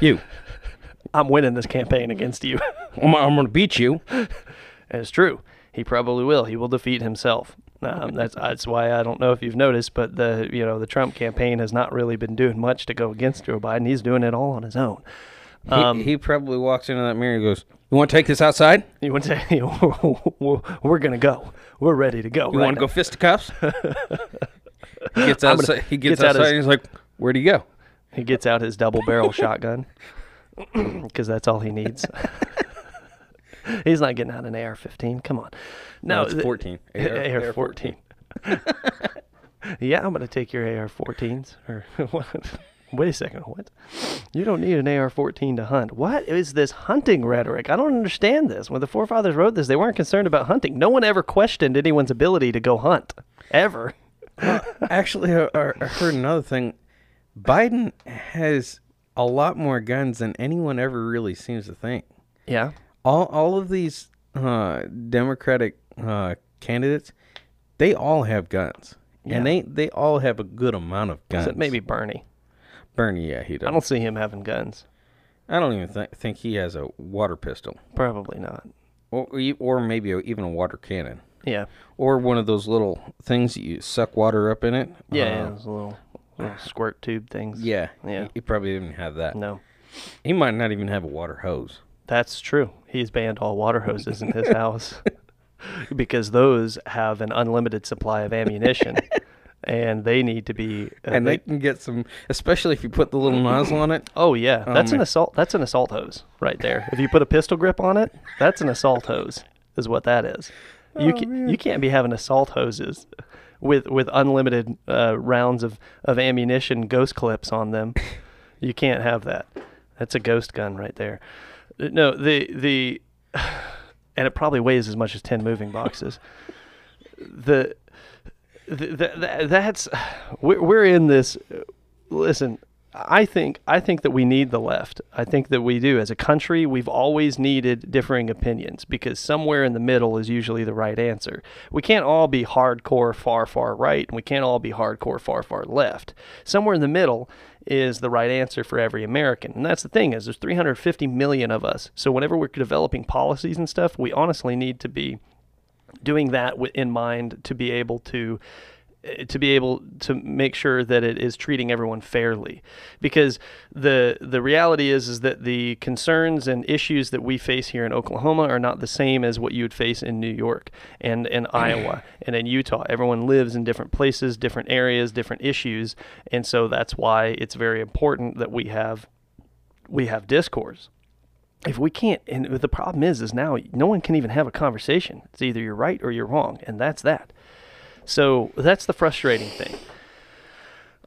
you, I'm winning this campaign against you. I'm, I'm gonna beat you." And it's true. He probably will. He will defeat himself. Um, that's that's why I don't know if you've noticed, but the you know the Trump campaign has not really been doing much to go against Joe Biden. He's doing it all on his own. He, Um, he probably walks into that mirror and goes, "You want to take this outside? You want to we're, we're gonna go. We're ready to go. You right want to go now." fisticuffs?" he gets I'm gonna- outside. he gets, gets out outside. his- and he's like, "Where'd he go?" He gets out his double barrel shotgun because that's all he needs. He's not getting out an AR-15. Come on. No, it's 14. AR, AR 14. yeah, I'm going to take your AR-14s. Or what? Wait a second. What? You don't need an AR-14 to hunt. What is this hunting rhetoric? I don't understand this. When the forefathers wrote this, they weren't concerned about hunting. No one ever questioned anyone's ability to go hunt, ever. Actually, I, I I heard another thing. Biden has a lot more guns than anyone ever really seems to think. Yeah. all all of these uh, Democratic uh, candidates, they all have guns, Yeah. and they they all have a good amount of guns. Except maybe Bernie. Bernie, yeah, he does. I don't see him having guns. I don't even th- think he has a water pistol, Probably not. or or maybe a, even a water cannon, Yeah. or one of those little things that you suck water up in it. Yeah, Uh, yeah, those little, little squirt tube things. yeah, Yeah. He, he probably didn't have that. No, He might not even have a water hose. that's true. He's banned all water hoses in his house because those have an unlimited supply of ammunition, and they need to be. uh, and they can get some, especially if you put the little nozzle on it. Oh yeah, that's an assault. That's an assault hose right there. If you put a pistol grip on it, that's an assault hose. Is what that is. You can, you can't be having assault hoses with with unlimited uh, rounds of of ammunition, ghost clips on them. You can't have that. That's a ghost gun right there. Uh, No, the the and it probably weighs as much as ten moving boxes. The, the that's we're, we're in this. Listen, I think I think that we need the left. I think that we do as a country. We've always needed differing opinions because somewhere in the middle is usually the right answer. We can't all be hardcore far far right, and we can't all be hardcore far far left. Somewhere in the middle is the right answer for every American. And that's the thing is there's 350 million of us. So whenever we're developing policies and stuff, we honestly need to be doing that in mind to be able to eh, to be able to make sure that it is treating everyone fairly. Because the the reality is is that the concerns and issues that we face here in Oklahoma are not the same as what you would face in New York and in Iowa and in Utah. Everyone lives in different places different areas different issues and so that's why it's very important that we have we have discourse if we can't and the problem is is now no one can even have a conversation. It's either you're right or you're wrong and that's that. So that's the frustrating thing.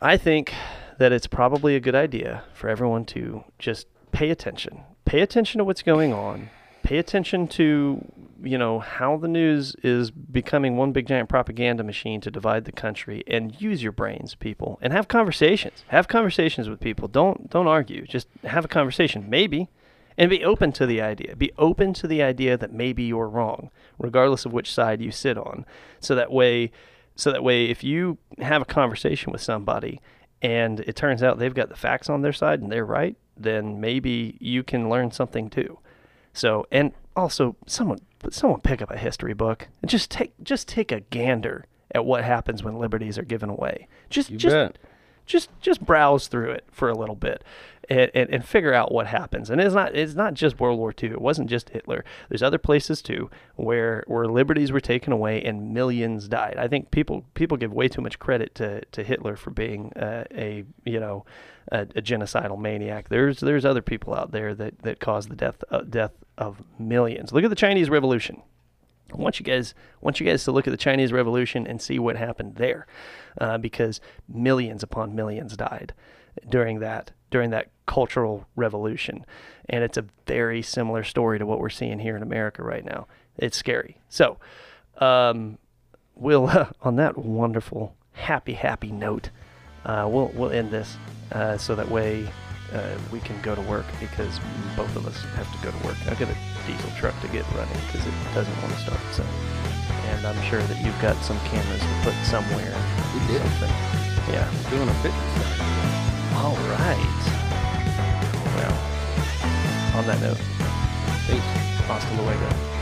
I think that it's probably a good idea for everyone to just pay attention. Pay attention to what's going on. Pay attention to you know how the news is becoming one big giant propaganda machine to divide the country and use your brains people and have conversations. Have conversations with people. Don't don't argue. Just have a conversation. Maybe and be open to the idea. Be open to the idea that maybe you're wrong, regardless of which side you sit on. So that way, so that way, if you have a conversation with somebody and it turns out they've got the facts on their side and they're right, then maybe you can learn something too. So, and also, someone someone pick up a history book and just take just take a gander at what happens when liberties are given away. Just You just bet. Just just browse through it for a little bit and, and, and figure out what happens. And it's not it's not just World War II. It wasn't just Hitler. There's other places too where where liberties were taken away and millions died. I think people people give way too much credit to, to Hitler for being uh, a you know a, a, genocidal maniac. There's there's other people out there that, that caused the death uh, death of millions. Look at the Chinese Revolution. I want you guys want you guys to look at the Chinese Revolution and see what happened there, uh, because millions upon millions died during that during that cultural revolution, and it's a very similar story to what we're seeing here in America right now. It's scary. So, um, we'll uh, on that wonderful happy happy note, uh, we'll we'll end this uh, so that way uh, we can go to work because both of us have to go to work. I've got a diesel truck to get running because it doesn't want to start. So, and I'm sure that you've got some cameras to put somewhere. We did. Something. Yeah. Doing a fitness center. All right. Well, on that note, Peace. hasta luego.